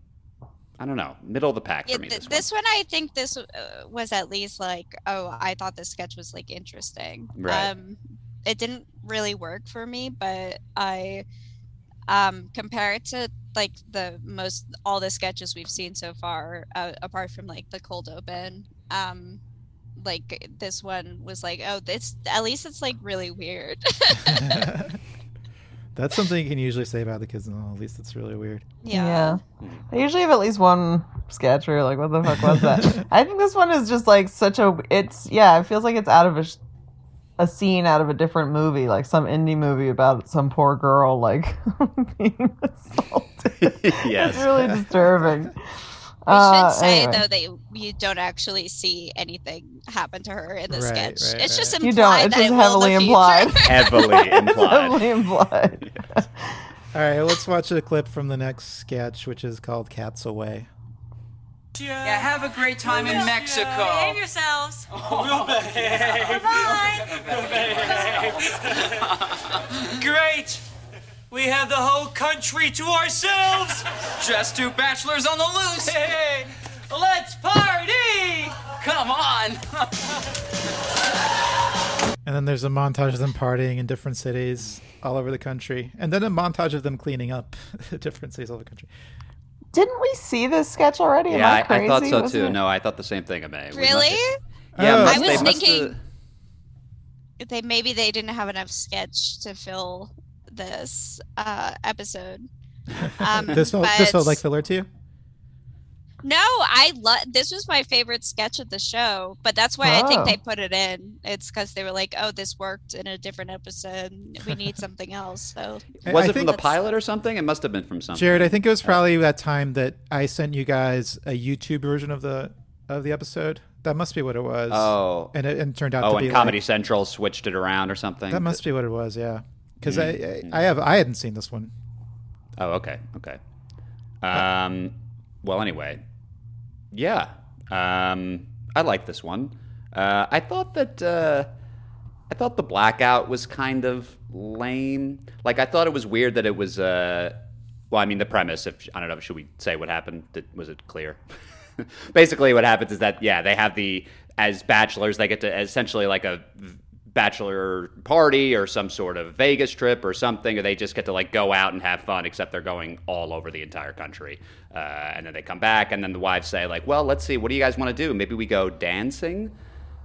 i don't know. Middle of the pack Yeah, for me th- this, this one, I think this uh, was at least like, oh, I thought this sketch was like interesting. Right. Um, it didn't really work for me, but I, um, compared to like the most all the sketches we've seen so far, uh, apart from like the cold open, um, like this one was like, oh, this at least it's like really weird. <laughs> <laughs> That's something you can usually say about the kids in the. At least it's really weird. Yeah. They usually have at least one sketch where you're like, what the fuck was that? <laughs> I think this one is just like such a. It's, yeah, it feels like it's out of a, sh- a scene out of a different movie, like some indie movie about some poor girl, like <laughs> being assaulted. <laughs> Yes. It's really disturbing. We Uh, should say anyway. though that you, you don't actually see anything happen to her in the Right, sketch. right, it's just right. You implied don't, it's that just it will in heavily implied. future. <laughs> Heavily implied. heavily implied. All right, let's watch a clip from the next sketch, which is called "Cats Away." Yeah, have a great time in Mexico. Behave yourselves. <laughs> We'll behave. <laughs> Great. We have the whole country to ourselves. Just two bachelors on the loose. Hey, let's party. Come on. <laughs> And then there's a montage of them partying in different cities all over the country, and then a montage of them cleaning up different cities all over the country. Didn't we see this sketch already? Am Yeah, I, I, crazy? I thought so Was too. it- No, I thought the same thing, May. Really? Yeah, Oh. must, I was must thinking- have- They maybe they didn't have enough sketch to fill this uh, episode. <laughs> Um, this felt this but- felt like filler to you. No, I love this was my favorite sketch of the show, but that's why I Oh. think they put it in. It's because they were like, "Oh, this worked in a different episode. We need <laughs> something else." So Was I it from the pilot or something? It must have been from something. Jared, I think it was probably that time that I sent you guys a YouTube version of the of the episode. That must be what it was. Oh. and it, and it turned out Oh, to and be Comedy like, Central switched it around or something. that must be what it was. Yeah, because Mm. I, I I have I hadn't seen this one. Oh, okay, okay. Um, well, anyway, yeah. Um, I like this one. Uh, I thought that uh, I thought the blackout was kind of lame. Like I thought it was weird that it was. Uh, well, I mean, the premise. If I don't know, should we say what happened? Was it clear? <laughs> Basically, what happens is that yeah, they have the as bachelors, they get to essentially like a bachelor party or some sort of Vegas trip or something, or they just get to like go out and have fun, except they're going all over the entire country. Uh, and then they come back, and then the wives say, like, well, let's see, what do you guys want to do? Maybe we go dancing?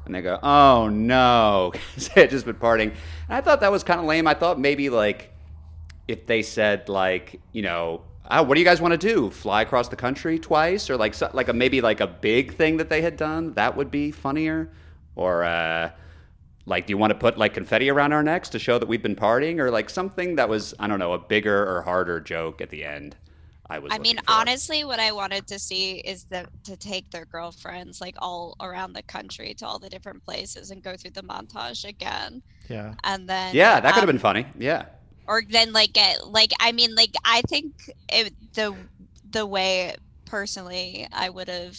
And they go, oh no, <laughs> they had just been partying. And I thought that was kind of lame. I thought maybe like if they said like, you know, oh, what do you guys want to do? Fly across the country twice, or like so, like a maybe like a big thing that they had done that would be funnier, or uh, like do you want to put like confetti around our necks to show that we've been partying, or like something that was I don't know a bigger or harder joke at the end. I was. I mean, for. honestly, what I wanted to see is that to take their girlfriends like all around the country to all the different places and go through the montage again, Yeah. and then yeah, that could have um, been funny. Yeah. or then like get like I mean like I think it, the the way personally I would have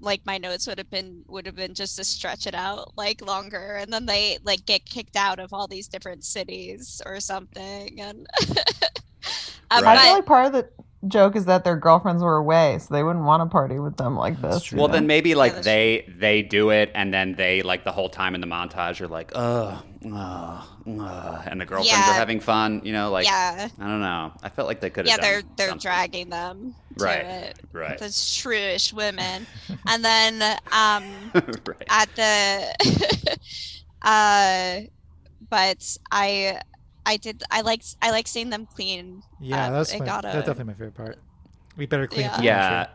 like my notes would have been would have been just to stretch it out like longer and then they like get kicked out of all these different cities or something and <laughs> um, I feel like part of the joke is that their girlfriends were away, so they wouldn't want to party with them like this. Well, know? then maybe like they they do it, and then they like the whole time in the montage are like, ugh, ugh, ugh, and the girlfriends Yeah. are having fun. You know, like Yeah. I don't know. I felt like they could have. yeah they're they're something. dragging them to Right, it right. the shrewish women <laughs> and then um right. at the <laughs> uh but i i did i like i like seeing them clean Yeah, that's my, got that's definitely my favorite part. We better clean up Yeah.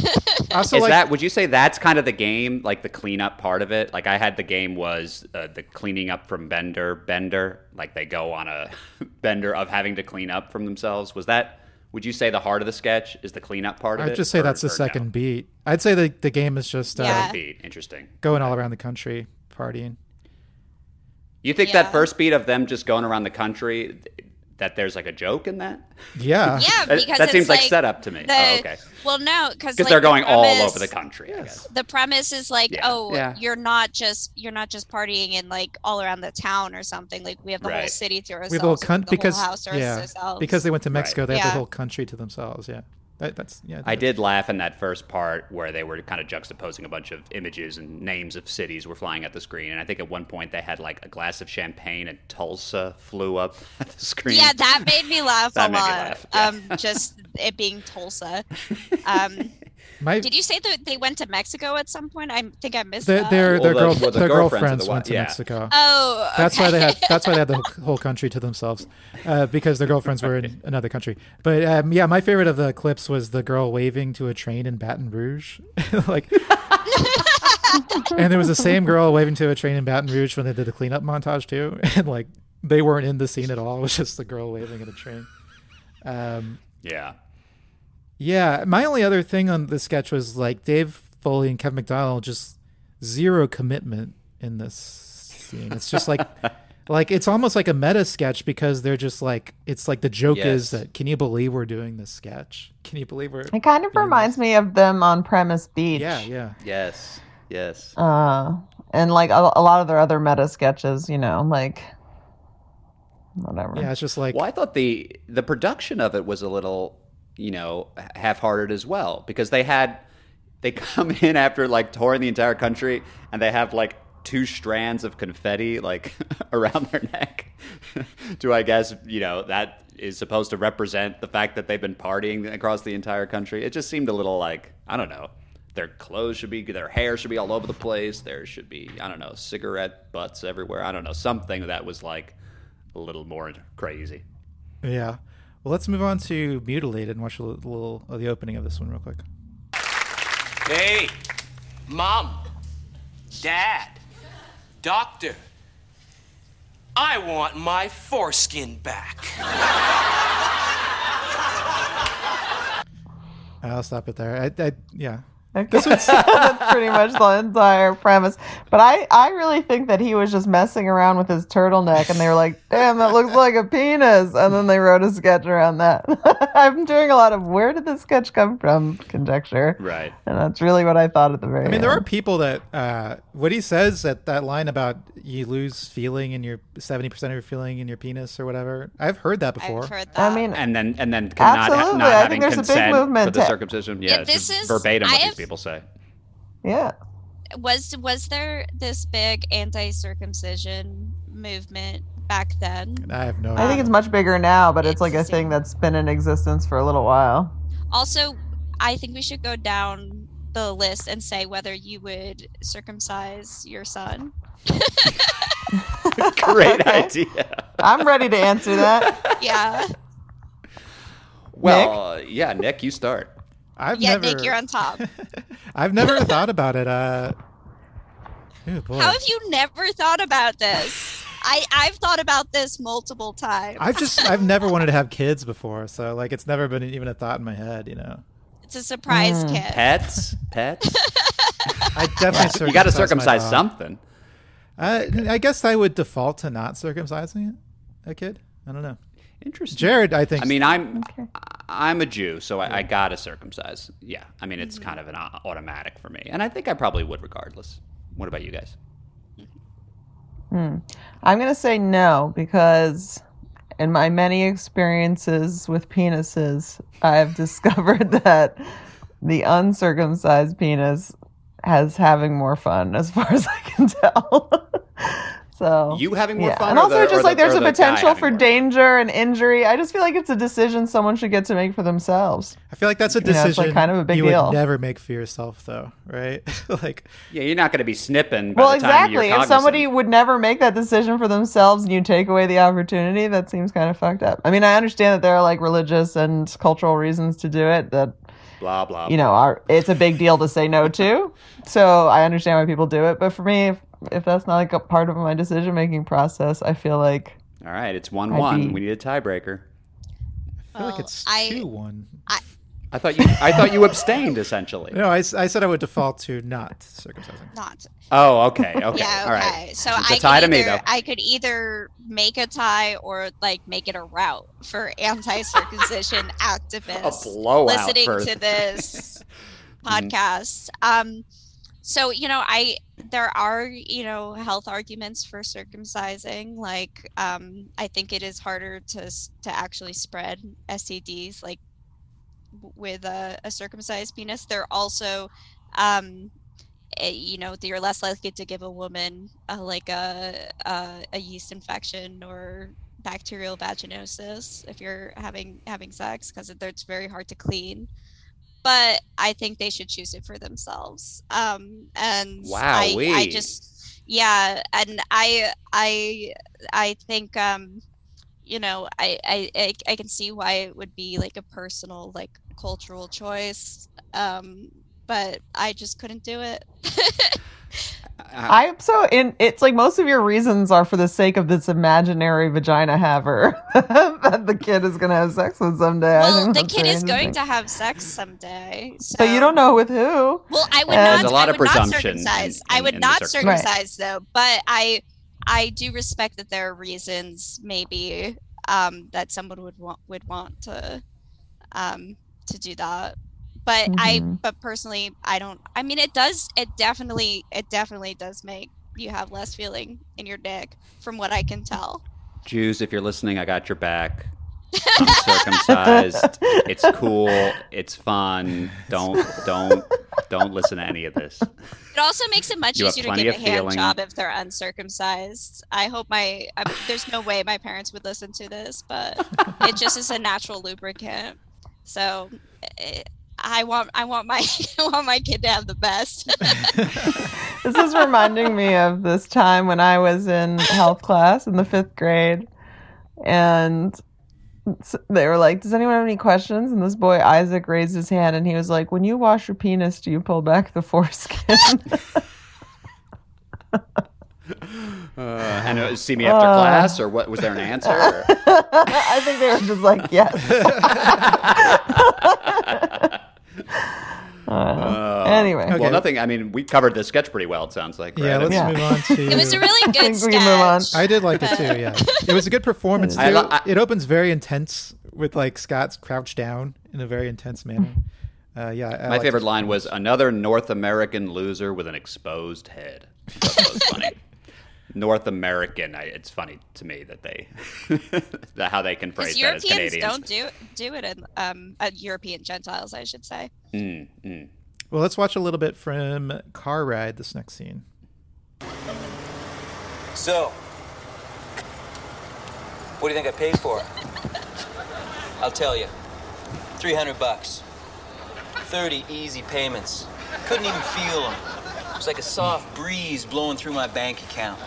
Country. <laughs> Also, Is like that? Would you say that's kind of the game, like the cleanup part of it? Like I had the game was uh, the cleaning up from Bender, Bender. Like they go on a <laughs> bender of having to clean up from themselves. Was that? Would you say the heart of the sketch is the cleanup part of it? I'd just say or- that's the or no? second beat. I'd say the the game is just uh, Yeah. beat. Interesting. going all around the country partying. You think Yeah. that first beat of them just going around the country, that there's like a joke in that? Yeah. yeah <laughs> That- because that it's seems like like setup to me. the- Oh, okay. well no because Because they're going all over the country. I guess. the premise is like Yeah. oh Yeah. you're not just you're not just partying in like all around the town or something like we have the whole city to ourselves We have the whole the con- whole because house to yeah ourselves. because they went to Mexico. They have the whole country to themselves. Yeah, that, that's yeah. I did laugh in that first part where they were kind of juxtaposing a bunch of images and names of cities were flying at the screen. And I think at one point they had like a glass of champagne and Tulsa flew up <laughs> at the screen. Yeah, that made me laugh That a made me lot. laugh, yeah. Um, just it being Tulsa. <laughs> Um, My Did you say that they went to Mexico at some point? I think I missed their that. their, their, Well, the- girl, well, the their girlfriends girlfriends the went to yeah. Mexico. Oh, That's why they had. <laughs> That's why they had the whole country to themselves, uh, because their girlfriends were in another country. But um, yeah, my favorite of the clips was the girl waving to a train in Baton Rouge, <laughs> like. <laughs> and there was the same girl waving to a train in Baton Rouge when they did the cleanup montage too, and like they weren't in the scene at all. It was just the girl waving at a train. Um, Yeah. Yeah, my only other thing on the sketch was like Dave Foley and Kevin McDonald just zero commitment in this scene. It's just like <laughs> like it's almost like a meta sketch because they're just like it's like the joke is that can you believe we're doing this sketch? Can you believe we're It kind of reminds me of them on Premise Beach. Yeah, yeah. Yes. Yes. Uh, and like a, a lot of their other meta sketches, you know, like whatever. Yeah, it's just like well, I thought the the production of it was a little, you know, half-hearted as well because they had they <laughs> come in after like touring the entire country and they have like two strands of confetti like <laughs> around their neck. <laughs> to I guess you know that is supposed to represent the fact that they've been partying across the entire country. It just seemed a little like I don't know. Their clothes should be, their hair should be all over the place. There should be, I don't know, cigarette butts everywhere. I don't know, something that was like a little more crazy. Yeah. Well, let's move on to Mutilated and watch a li- little of the opening of this one real quick. Hey, mom, dad, doctor. I want my foreskin back. I'll stop it there. I, I yeah. Okay. That's <laughs> <laughs> pretty much the entire premise. But I, I really think that he was just messing around with his turtleneck and they were like, damn, that looks like a penis. And then they wrote a sketch around that. <laughs> I'm doing a lot of where did this sketch come from conjecture. Right. And that's really what I thought at the very I mean, there are people that uh, what he says at that line about you lose feeling in your seventy percent of your feeling in your penis or whatever. I've heard that before. I've heard I mean, and then and then not, ha- Absolutely. not I having think there's a big consent movement for the to- circumcision. Yeah, Yeah, this is- verbatim I what have- these people say. yeah. was was there this big anti-circumcision movement back then? I have no. I think it's much bigger now, but it's like a thing that's been in existence for a little while. Also, I think we should go down the list and say whether you would circumcise your son. <laughs> Great <laughs> Okay. idea. I'm ready to answer that. Yeah. Well, uh, yeah, Nick, you start. I've yeah, never. Nick, you're on top. <laughs> I've never thought about it. Uh, ooh, boy. How have you never thought about this? I I've thought about this multiple times. I've just I've <laughs> never wanted to have kids before, so like it's never been even a thought in my head. You know, It's a surprise Mm. kid. Pets, pets. <laughs> I definitely you got to circumcise my circumcise dog. something. Uh, I guess I would default to not circumcising it, a kid. I don't know. Interesting. Jared, I think. I mean, I'm I'm a Jew, so I, I gotta circumcise. Yeah, I mean, it's kind of an automatic for me, and I think I probably would regardless. What about you guys? Hmm. I'm going to say no because in my many experiences with penises, I've <laughs> discovered that the uncircumcised penis has having more fun as far as I can tell. <laughs> so You having more yeah. fun and also the- just like the- there's a the potential for more danger and injury. I just feel like it's a decision someone should get to make for themselves. I feel like that's a You know, decision it's like kind of a big you deal. would never make for yourself, though, right? <laughs> like, Yeah, you're not going to be snipping. By Well, the time you're exactly. If somebody would never make that decision for themselves and you take away the opportunity, that seems kind of fucked up. I mean, I understand that there are like religious and cultural reasons to do it that, blah blah. you know, are it's a big deal to say no to. So I understand why people do it. But for me, if, if that's not like a part of my decision making process, I feel like All right, it's one I'd one. be- We need a tiebreaker. I feel like it's I- two one. I thought you. I thought you abstained essentially. No, I said I would default to not circumcising. Not. Oh, okay, okay, Yeah, okay. all right. So It's I a tie could to me though. I could either make a tie or like make it a route for anti-circumcision <laughs> activists blowout listening for- to this <laughs> Mhm. podcast. Um, so you know, I there are you know health arguments for circumcising. Like, um, I think it is harder to to actually spread STDs like with a, a circumcised penis. they're also um, eh, you know you're less likely to give a woman a, like a, a a yeast infection or bacterial vaginosis if you're having having sex because it's very hard to clean but I think they should choose it for themselves. Um, and I, I just, yeah, and I, I, I think, um, you know, I, I, I, I can see why it would be like a personal, like cultural choice. Um, but I just couldn't do it. <laughs> I'm so in. It's like most of your reasons are for the sake of this imaginary vagina haver <laughs> that the kid is going to have sex with someday. I well, think the kid is going to have sex someday. So. But you don't know with who. Well, I would And- not. There's a lot I of would not presumption circumcise. in- I would in not circumcision. circumcise though, but I, I do respect that there are reasons maybe um, that someone would want would want to, um, to do that. But I, Mhm. but personally, I don't. I mean, it does. It definitely, it definitely does make you have less feeling in your dick, from what I can tell. Jews, if you're listening, I got your back. <laughs> I'm circumcised. It's cool. It's fun. Don't don't don't listen to any of this. It also makes it much You easier to plenty give a of hand feeling. job if they're uncircumcised. I hope my I, there's no way my parents would listen to this, but it just is a natural lubricant. So eh, I want I want my <laughs> I want my kid to have the best. <laughs> This is reminding me of this time when I was in health class in the fifth grade, and they were like, "Does anyone have any questions?" And this boy Isaac raised his hand, and he was like, "When you wash your penis, do you pull back the <laughs> foreskin?" Uh, and it was see me after Uh. class, or what? Was there an answer? I think they were just like, "Yes." Anyway, Okay. well, nothing. I mean, we covered this sketch pretty well. It sounds like. Yeah, let's I mean- move on <laughs> to. it was a really good think we can move on. sketch. I did like it too. Yeah, it was a good performance <laughs> too. I li- I- it opens very intense with like Scott's crouched down in a very intense manner. Uh, yeah, I My favorite line was another North American loser with an exposed head. That was funny. <laughs> North American. I, it's funny to me that they, that how they can phrase Because that as Europeans Canadians. don't do do it in um uh, European Gentiles, I should say. Mm, mm. Well, let's watch a little bit from Car Ride. This next scene. So, what do you think I paid for? I'll tell you. 300 bucks. 30 easy payments. Couldn't even feel them. It was like a soft breeze blowing through my bank account.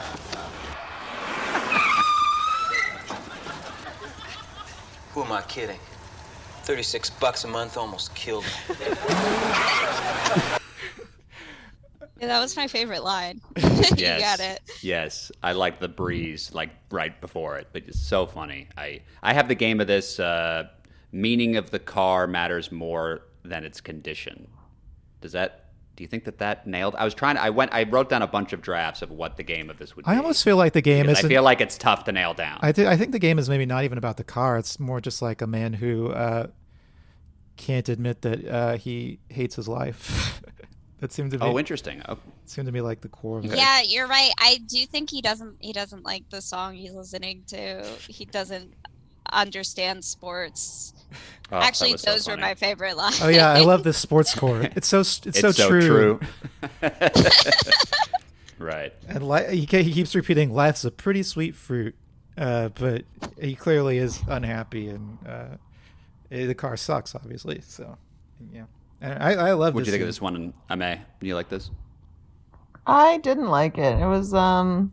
Who am I kidding? 36 bucks a month almost killed me. Yeah, that was my favorite line. <laughs> Yes. you got it. Yes, I like the breeze, like right before it, but it's so funny. I I have the game of this. Uh, meaning of the car matters more than its condition. Does that? Do you think that that nailed? I was trying. To, I went. I wrote down a bunch of drafts of what the game of this would. be. I almost feel like the game because is. I feel like it's tough to nail down. I, th- I think the game is maybe not even about the car. It's more just like a man who uh, can't admit that uh, he hates his life. <laughs> that seemed to be. oh, interesting. Oh, Seemed to be like the core of it. Yeah, you're right. I do think he doesn't he doesn't like the song he's listening to. He doesn't understand sports. Oh, Actually, was so those were my favorite lines. Oh yeah, I love this <laughs> sports core. It's so it's, It's so, so true. true. <laughs> right. And li- he, he keeps repeating, "Life's a pretty sweet fruit," uh, but he clearly is unhappy, and uh, eh, the car sucks, obviously. So, yeah, and I, I love. What'd you this think of this one? In Ame, do you like this? I didn't like it. It was um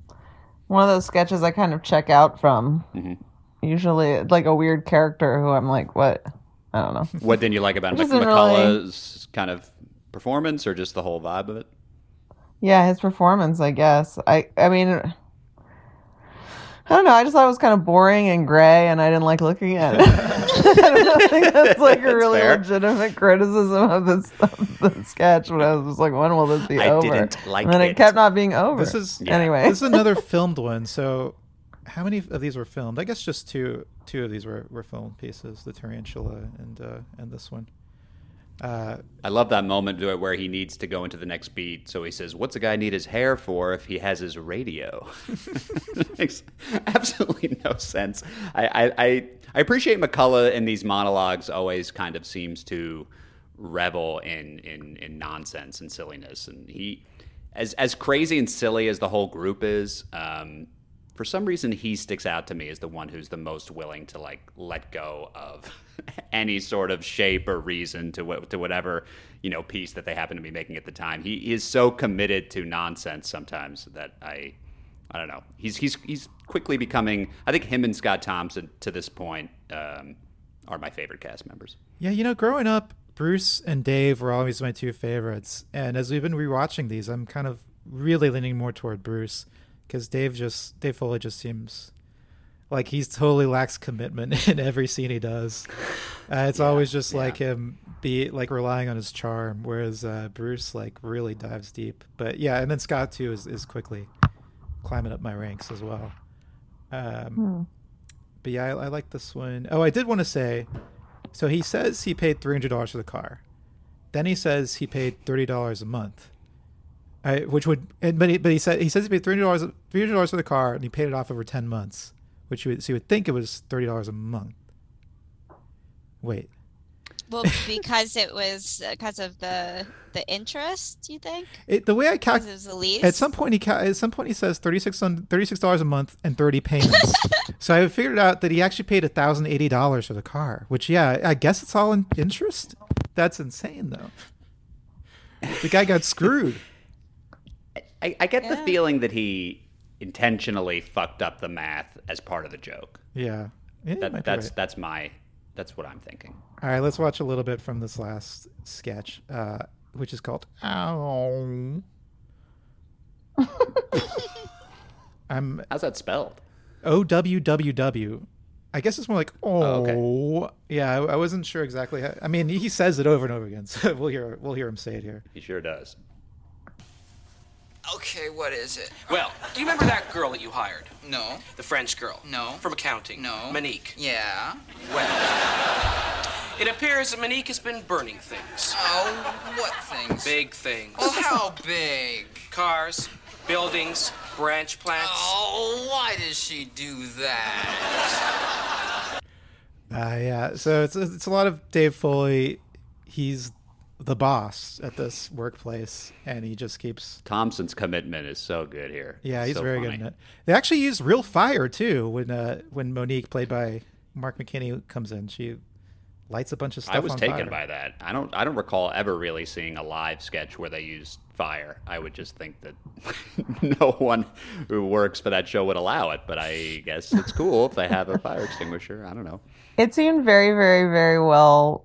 one of those sketches I kind of check out from. Mhm. Usually, like a weird character who I'm like, what? I don't know. What didn't you like about It Mc- doesn't really- kind of performance, or just the whole vibe of it? Yeah, his performance, I guess. I I mean, I don't know. I just thought it was kind of boring and gray, and I didn't like looking at it. <laughs> I don't think that's like a really fair. legitimate criticism of this of the sketch. But I was just like, when will this be I over? didn't like and then it. it. kept not being over. This is anyway. This is another <laughs> filmed one. So, how many of these were filmed? I guess just two. Two of these were, were filmed pieces: the tarantula and uh, and this one. Uh, I love that moment where he needs to go into the next beat. So he says, "What's a guy need his hair for if he has his radio?" <laughs> Makes absolutely no sense. I, I, I, I appreciate McCulloch in these monologues. Always kind of seems to revel in in, in nonsense and silliness, and he, as as crazy and silly as the whole group is. Um, for some reason he sticks out to me as the one who's the most willing to like let go of <laughs> any sort of shape or reason to what to whatever you know piece that they happen to be making at the time. He is so committed to nonsense sometimes that I I don't know. He's he's he's quickly becoming. I think him and Scott Thompson to this point um, are my favorite cast members. Yeah, you know, growing up, Bruce and Dave were always my two favorites, and as we've been rewatching these, I'm kind of really leaning more toward Bruce because Dave just Dave Foley just seems like he's totally lacks commitment <laughs> in every scene he does. Uh, it's Yeah, always just yeah. like him be like relying on his charm, whereas uh, Bruce like really dives deep. But yeah, and then Scott too is is quickly climbing up my ranks as well. Um, Hmm. But yeah, I, I like this one. Oh, I did want to say, so he says he paid three hundred dollars for the car. Then he says he paid thirty dollars a month. I, which would, and, but he, but he said he says he paid three hundred dollars three hundred dollars for the car, and he paid it off over ten months, which you would so you would think it was thirty dollars a month. Wait, Well, because it was uh, because of the the interest, you think? it, the way I Because calculate it was a lease. at some point he ca- at some point he says thirty six on thirty six dollars a month and thirty payments. <laughs> so I figured out that he actually paid thousand eighty dollars for the car, which yeah, I guess it's all in interest. That's insane though. The guy got screwed. I, I get the feeling that he intentionally fucked up the math as part of the joke. Yeah, yeah That, that's right. that's my that's what I'm thinking. All right, let's watch a little bit from this last sketch, uh, which is called "Ow." <laughs> I'm How's that spelled? O W W W. I guess it's more like oh. okay. Yeah, I, I wasn't sure exactly. How, I mean, he says it over and over again, <laughs> so we'll hear we'll hear him say it here. He sure does. Okay, what is it? Well, do you remember that girl that you hired? No. The French girl? No. From accounting? No. Monique. Yeah. Well, it appears that Monique has been burning things. Oh, what things? Big things. Well, how big? Cars, buildings, branch plants. Oh, why does she do that? Uh, yeah, so it's it's a lot of Dave Foley. He's the boss at this workplace, and he just keeps. Thompson's commitment is so good here. Yeah, he's So very funny. good in it. They actually use real fire too when uh, when Monique, played by Mark McKinney, comes in. She lights a bunch of stuff. I was on taken fire. by that. I don't. I don't recall ever really seeing a live sketch where they used fire. I would just think that <laughs> no one who works for that show would allow it. But I guess it's cool if they have a fire extinguisher. I don't know. It seemed very, very, very well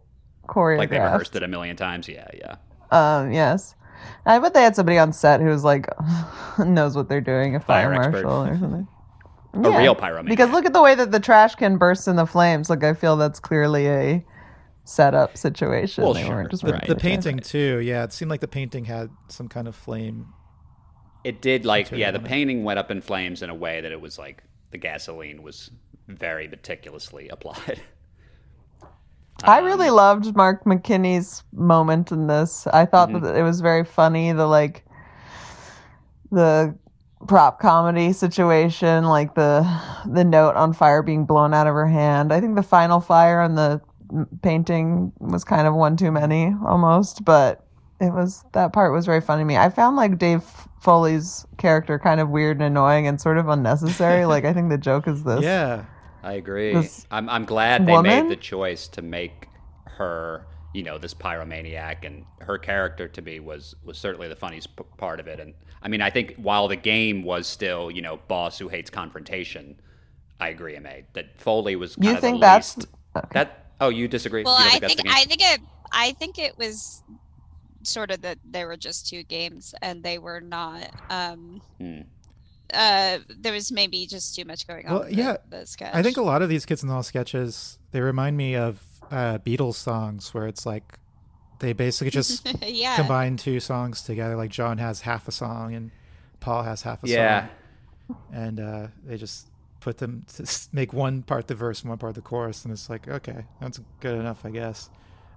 choreographed. Like they rehearsed it a million times. Yeah, yeah. Um, yes. I bet they had somebody on set who's like <laughs> knows what they're doing, a fire, Fire expert. marshal or something. A real pyromaniac. Because look at the way that the trash can bursts in the flames. Like I feel that's clearly a setup situation. Well, they sure, just The, running the the trash. painting too. Yeah, it seemed like the painting had some kind of flame. It did like yeah. The painting went up in flames in a way that it was like the gasoline was very meticulously applied. <laughs> I really loved Mark McKinney's moment in this. I thought Mhm. that it was very funny. The like the prop comedy situation, like the the note on fire being blown out of her hand. I think the final fire on the painting was kind of one too many almost, but it was that part was very funny to me. I found like Dave Foley's character kind of weird and annoying and sort of unnecessary. <laughs> like I think the joke is this. Yeah. I agree. This I'm I'm glad they woman? made the choice to make her, you know, this pyromaniac, and her character to me was was certainly the funniest p- part of it. And I mean, I think while the game was still, you know, boss who hates confrontation, I agree, May, that Foley was. Kind You of think the that's- least, that? Oh, you disagree? Well, You don't I that's think? I think it I think it was sort of that there were just two games and they were not um Hmm. Uh there was maybe just too much going on Well, with the- yeah, the, sketch. I think a lot of these Kids in the Hall sketches they remind me of uh, Beatles songs where it's like they basically just <laughs> Yeah. combine two songs together. Like John has half a song and Paul has half a Yeah. song, and uh, they just put them <laughs> to make one part the verse and one part the chorus, and it's like okay, that's good enough, I guess.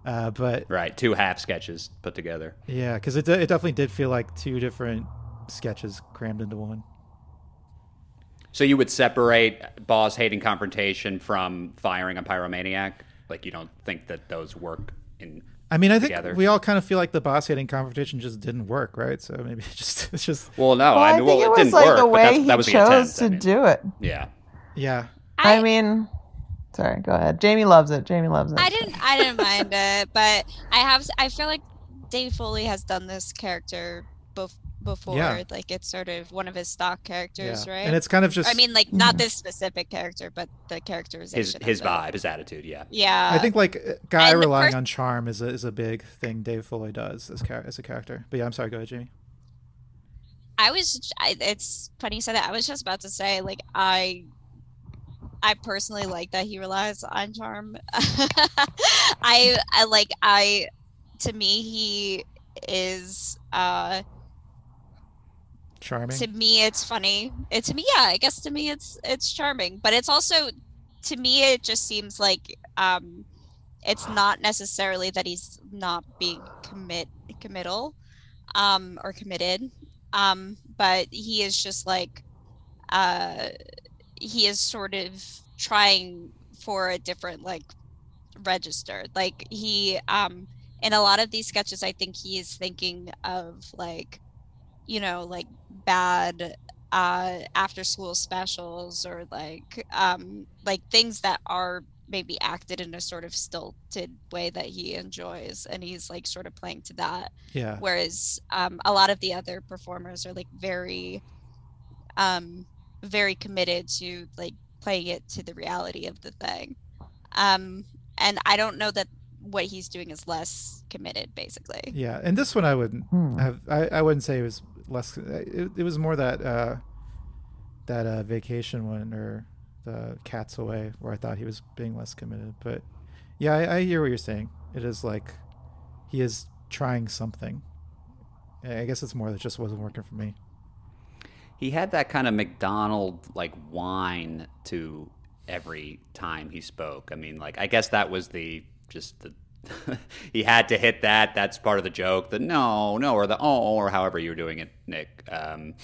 Uh, but right, two half sketches put together. yeah, because it, it definitely did feel like two different sketches crammed into one. So you would separate boss hating confrontation from firing a pyromaniac? Like you don't think that those work in. I mean, I think together. we all kind of feel like the boss hating confrontation just didn't work, right? So maybe it <laughs> just it's just Well, no, Well, I I mean, think well, it it, was didn't like work, the way he that was the chose to I mean, do it. yeah. yeah. I, mean, sorry, go ahead. Jamie loves it. Jamie loves it. I didn't I didn't mind it, but I have I feel like Dave Foley has done this character bef- before. Yeah. Like it's sort of one of his stock characters, Yeah. right? And it's kind of just- I mean, like not this specific character, but the characterization. His his vibe, his attitude, yeah. Yeah. I think like uh, guy and relying pers- on charm is a, is a big thing Dave Foley does as char- as a character. But yeah, I'm sorry. Go ahead, Jamie. I was. I, it's funny you said that. I was just about to say, like, I, I personally like that he relies on charm. <laughs> I, I like. I, to me, he is. uh Charming. To me, it's funny. To me, yeah. I guess to me, it's it's charming. But it's also, to me, it just seems like um, it's not necessarily that he's not being commit committal, um, or committed. Um, but he is just like, uh, he is sort of trying for a different like register. Like he, um, in a lot of these sketches, I think he is thinking of like, you know, like bad uh after school specials or like um like things that are maybe acted in a sort of stilted way that he enjoys and he's like sort of playing to that Yeah. whereas um a lot of the other performers are like very um very committed to like playing it to the reality of the thing um and i don't know that what he's doing is less committed basically Yeah, and this one I wouldn't Hmm. have. I, I wouldn't say it was less. It, it was more that uh, that uh, vacation one or the Cats Away where I thought he was being less committed. But yeah, I, I hear what you're saying. It is like he is trying something. I I guess it's more that just wasn't working for me. He had that kind of McDonald like whine to every time he spoke. I mean, like I guess that was the just the <laughs> he had to hit that. That's part of the joke. The no, no, or the oh, or however you were doing it, Nick. Um,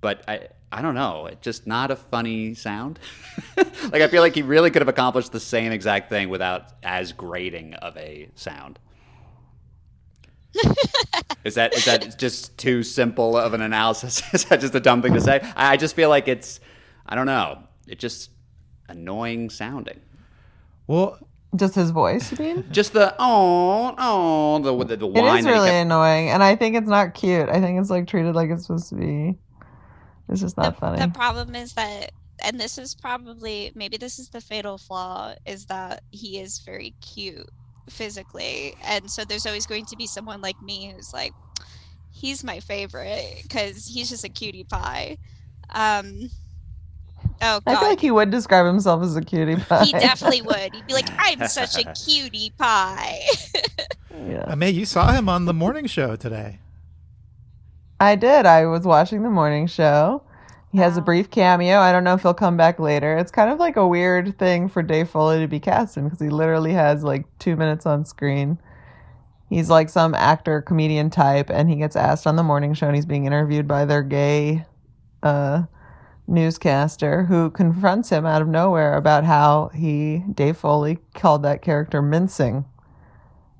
but I, I don't know. It's just not a funny sound. <laughs> like I feel like he really could have accomplished the same exact thing without as grating of a sound. <laughs> is that is that just too simple of an analysis? is that just a dumb thing to say? I I just feel like it's I don't know. It's just annoying sounding. Well, Just his voice, you mean? Just the oh oh the the, the It whine. is that he really kept- annoying, and I think it's not cute. I think it's like treated like it's supposed to be. It's just not funny. The problem is that, and this is probably maybe this is the fatal flaw, is that he is very cute physically, and so there's always going to be someone like me who's like, he's my favorite because he's just a cutie pie. Um, oh I god, feel like he would describe himself as a cutie pie. he definitely would. He'd be like, <laughs> I'm such a cutie pie. yeah. I mean, you saw him on the morning show today. I did. I was watching the morning show. He has a brief cameo. I don't know if he'll come back later. It's kind of like a weird thing for Dave Foley to be cast in because he literally has like two minutes on screen. He's like some actor, comedian type, and he gets asked on the morning show and he's being interviewed by their gay uh, newscaster who confronts him out of nowhere about how he, Dave Foley, called that character mincing.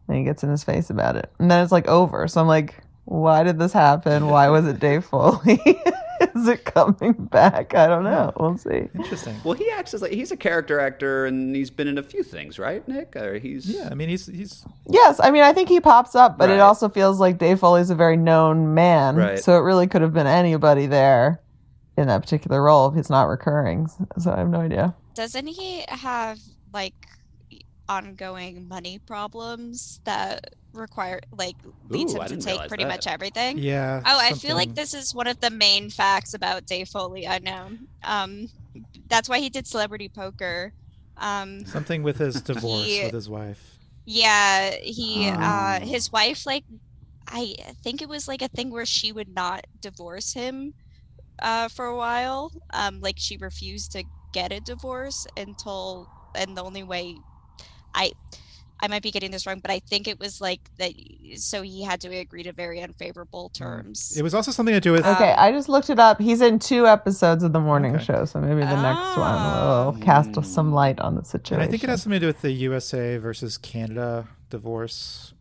And he gets in his face about it. And then it's like over. So I'm like, why did this happen? Why was it Dave Foley? <laughs> Is it coming back? I don't know. We'll see. Interesting. Well, he acts as like he's a character actor, and he's been in a few things, right, Nick? Or he's Yeah, I mean, he's he's Yes, I mean, I think he pops up, but Right. it also feels like Dave Foley's a very known man. Right. So it really could have been anybody there in that particular role if he's not recurring. So I have no idea. Doesn't he have like ongoing money problems that require like leads Ooh, him to take pretty that. much everything? yeah. Oh, I feel like this is one of the main facts about Dave Foley I know. Um, that's why he did Celebrity Poker. Um, something with his divorce He- with his wife. yeah, he uh, Oh. his wife like I think it was like a thing where she would not divorce him uh, for a while. Um, like she refused to get a divorce until and the only way I I might be getting this wrong, but I think it was like that. So he had to agree to very unfavorable Mm. terms. It was also something to do with. Okay, I just looked it up. He's in two episodes of the morning Okay. show, so maybe the next one will cast some light on the situation. And I think it has something to do with the USA versus Canada divorce.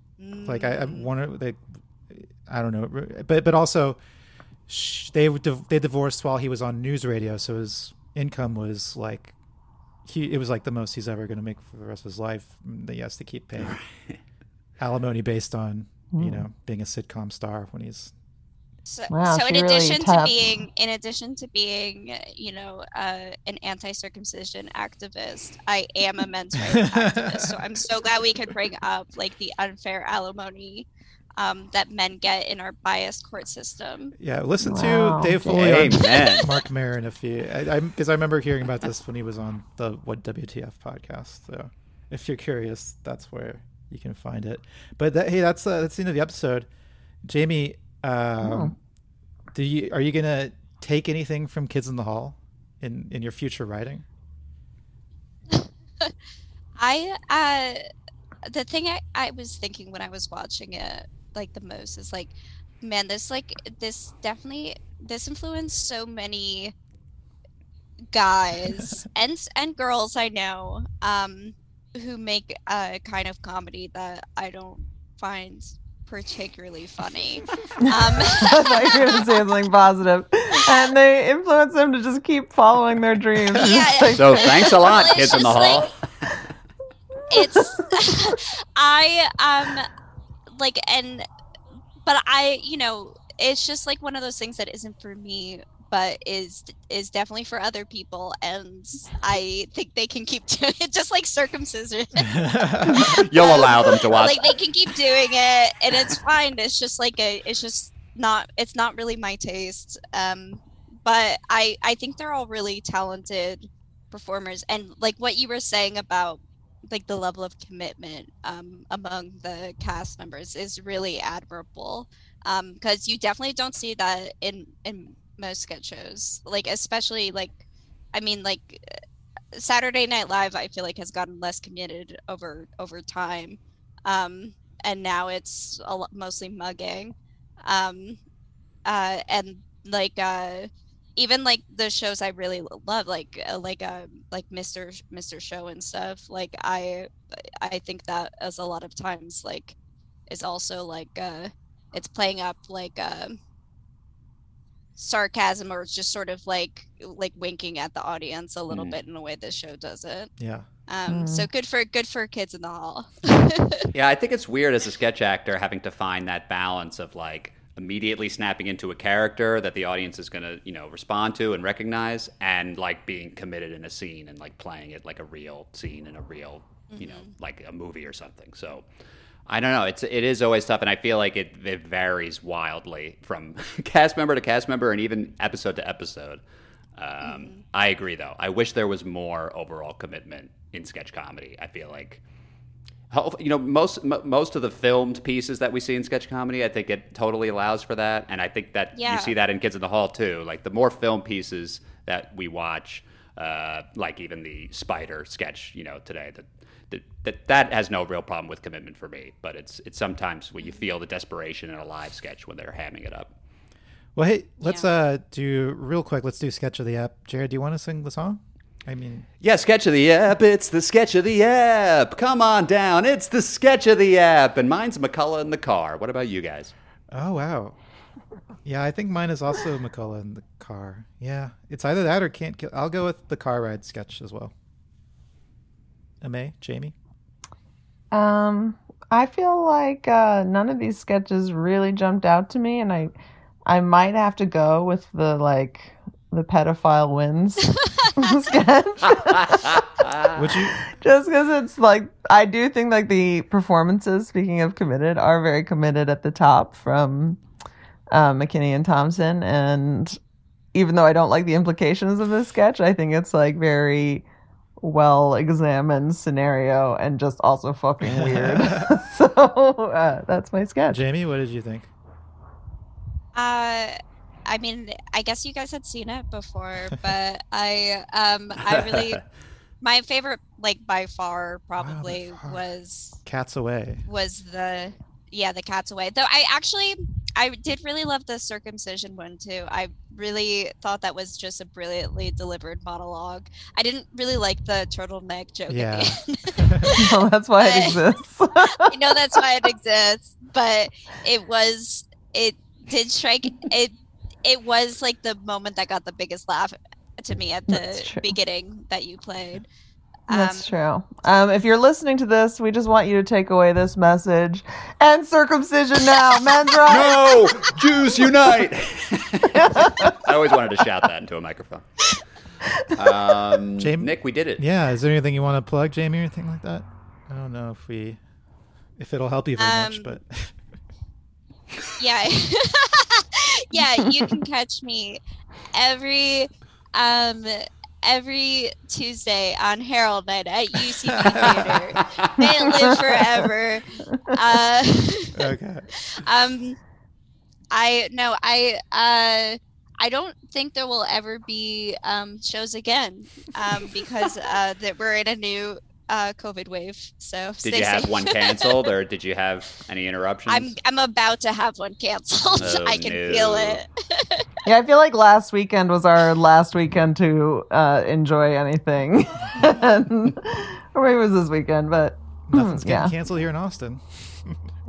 Like I, I Mm. wonder, they, I don't know, but but also, sh- they they divorced while he was on NewsRadio, so his income was like, he it was like the most he's ever going to make for the rest of his life. mm, That he has to keep paying <laughs> alimony based on you Hmm. know being a sitcom star when he's So, Wow, so in she really addition to being, in addition to being, you know, uh, an anti-circumcision activist, I am a men's rights <laughs> activist. So I'm so glad we could bring up like the unfair alimony um, that men get in our biased court system. Yeah, listen Wow, to Dave Foley on <laughs> Marc Maron if you, I because I, remember hearing about this when he was on the What WTF podcast. So if you're curious, that's where you can find it. But that, hey, that's uh, that's the end of the episode. Jamie, um, Oh. do you are you gonna take anything from Kids in the Hall in in your future writing? <laughs> I uh the thing I, I was thinking when I was watching it like the most is like man this like this definitely this influenced so many guys <laughs> and and girls I know um who make a kind of comedy that I don't find particularly funny. Um, I thought you were going to say something positive. And they influence them to just keep following their dreams. Yeah. Like- So thanks a lot, Well, it's kids in the hall. like- it's <laughs> I um like and but I you know it's just like one of those things that isn't for me but is is definitely for other people and I think they can keep <laughs> doing it just like circumcision <laughs> <laughs> You'll allow them to watch. like they can keep doing it and it's fine it's just like a it's just not it's not really my taste um but i i think they're all really talented performers and like what you were saying about like the level of commitment um among the cast members is really admirable um because you definitely don't see that in in most sketch shows like especially like i mean like Saturday Night Live, I feel like has gotten less committed over over time, um, and now it's a lot, mostly mugging, um, uh, and like uh, even like the shows I really love, like uh, like uh, like Mister Mister Show and stuff. Like I I think that as a lot of times like is also like uh, it's playing up like. Uh, sarcasm or it's just sort of like like winking at the audience a little Mm. bit in a way this show doesn't yeah. um so good for good for kids in the hall <laughs> Yeah, I think it's weird as a sketch actor having to find that balance of like immediately snapping into a character that the audience is going to, you know, respond to and recognize and like being committed in a scene and like playing it like a real scene in a real, you know, like a movie or something. So I don't know. It's it is always tough, and I feel like it, it varies wildly from <laughs> cast member to cast member and even episode to episode. Um, I agree, though. I wish there was more overall commitment in sketch comedy. I feel like you know most m- most of the filmed pieces that we see in sketch comedy i think it totally allows for that and i think that Yeah. you see that in kids in the hall too like the more film pieces that we watch uh, like even the spider sketch you know today that that, that that has no real problem with commitment for me but it's it's sometimes when you feel the desperation in a live sketch when they're hamming it up Well, hey, let's uh do real quick. Let's do sketch of the app. Jared, do you want to sing the song? I mean, Yeah, sketch of the app. It's the sketch of the app. Come on down. It's the sketch of the app. And mine's McCulloch in the car. What about you guys? oh wow, yeah, I think mine is also McCulloch in the car. Yeah, it's either that or can't kill. I'll go with the car ride sketch as well. May, Jamie. Um, I feel like uh, none of these sketches really jumped out to me, and I, I might have to go with the like the pedophile wins <laughs> <laughs> sketch. Would you? Just because it's like I do think like the performances, speaking of committed, are very committed at the top from uh, McKinney and Thompson, and even though I don't like the implications of this sketch, I think it's like very well examined scenario and just also fucking weird. <laughs> <laughs> so uh, that's my sketch. Jamie, what did you think? Uh, I mean, I guess you guys had seen it before, but <laughs> I um I really <laughs> my favorite, like by far, probably was Cats away. was the yeah the cat's away. Though I actually I did really love the circumcision one too. I really thought that was just a brilliantly delivered monologue. I didn't really like the turtleneck joke. Yeah. At the end. <laughs> well, that's why it exists. I know that's why it exists, but it was it did strike it it was like the moment that got the biggest laugh to me at the beginning that you played. That's Um, true. Um, if you're listening to this, we just want you to take away this message. And circumcision now, <laughs> men's rights. No, Jews unite! <laughs> I always wanted to shout that into a microphone. Um, Jamie- Nick, we did it. Yeah. Is there anything you want to plug, Jamie, or anything like that? I don't know if we, if it'll help you very much, Um, but <laughs> yeah. <laughs> Yeah you can catch me every um every tuesday on Harold night at ucb theater. May it live forever. Uh <laughs> okay. um i no i uh I don't think there will ever be um, shows again um, because uh, that we're in a new uh, COVID wave. So Did stay you have safe. one <laughs> canceled, or did you have any interruptions? I'm I'm about to have one canceled. <laughs> Oh, I can no. feel it. <laughs> Yeah, I feel like last weekend was our last weekend to uh, enjoy anything. And- or maybe it was this weekend, but Nothing's hmm, getting yeah. canceled here in Austin.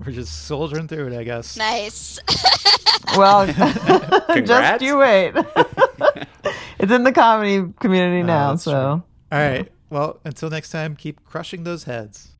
We're just soldiering through it, I guess. Nice. Well, just you wait. it's in the comedy community Oh, now, that's so. true. All right. Well, until next time, keep crushing those heads.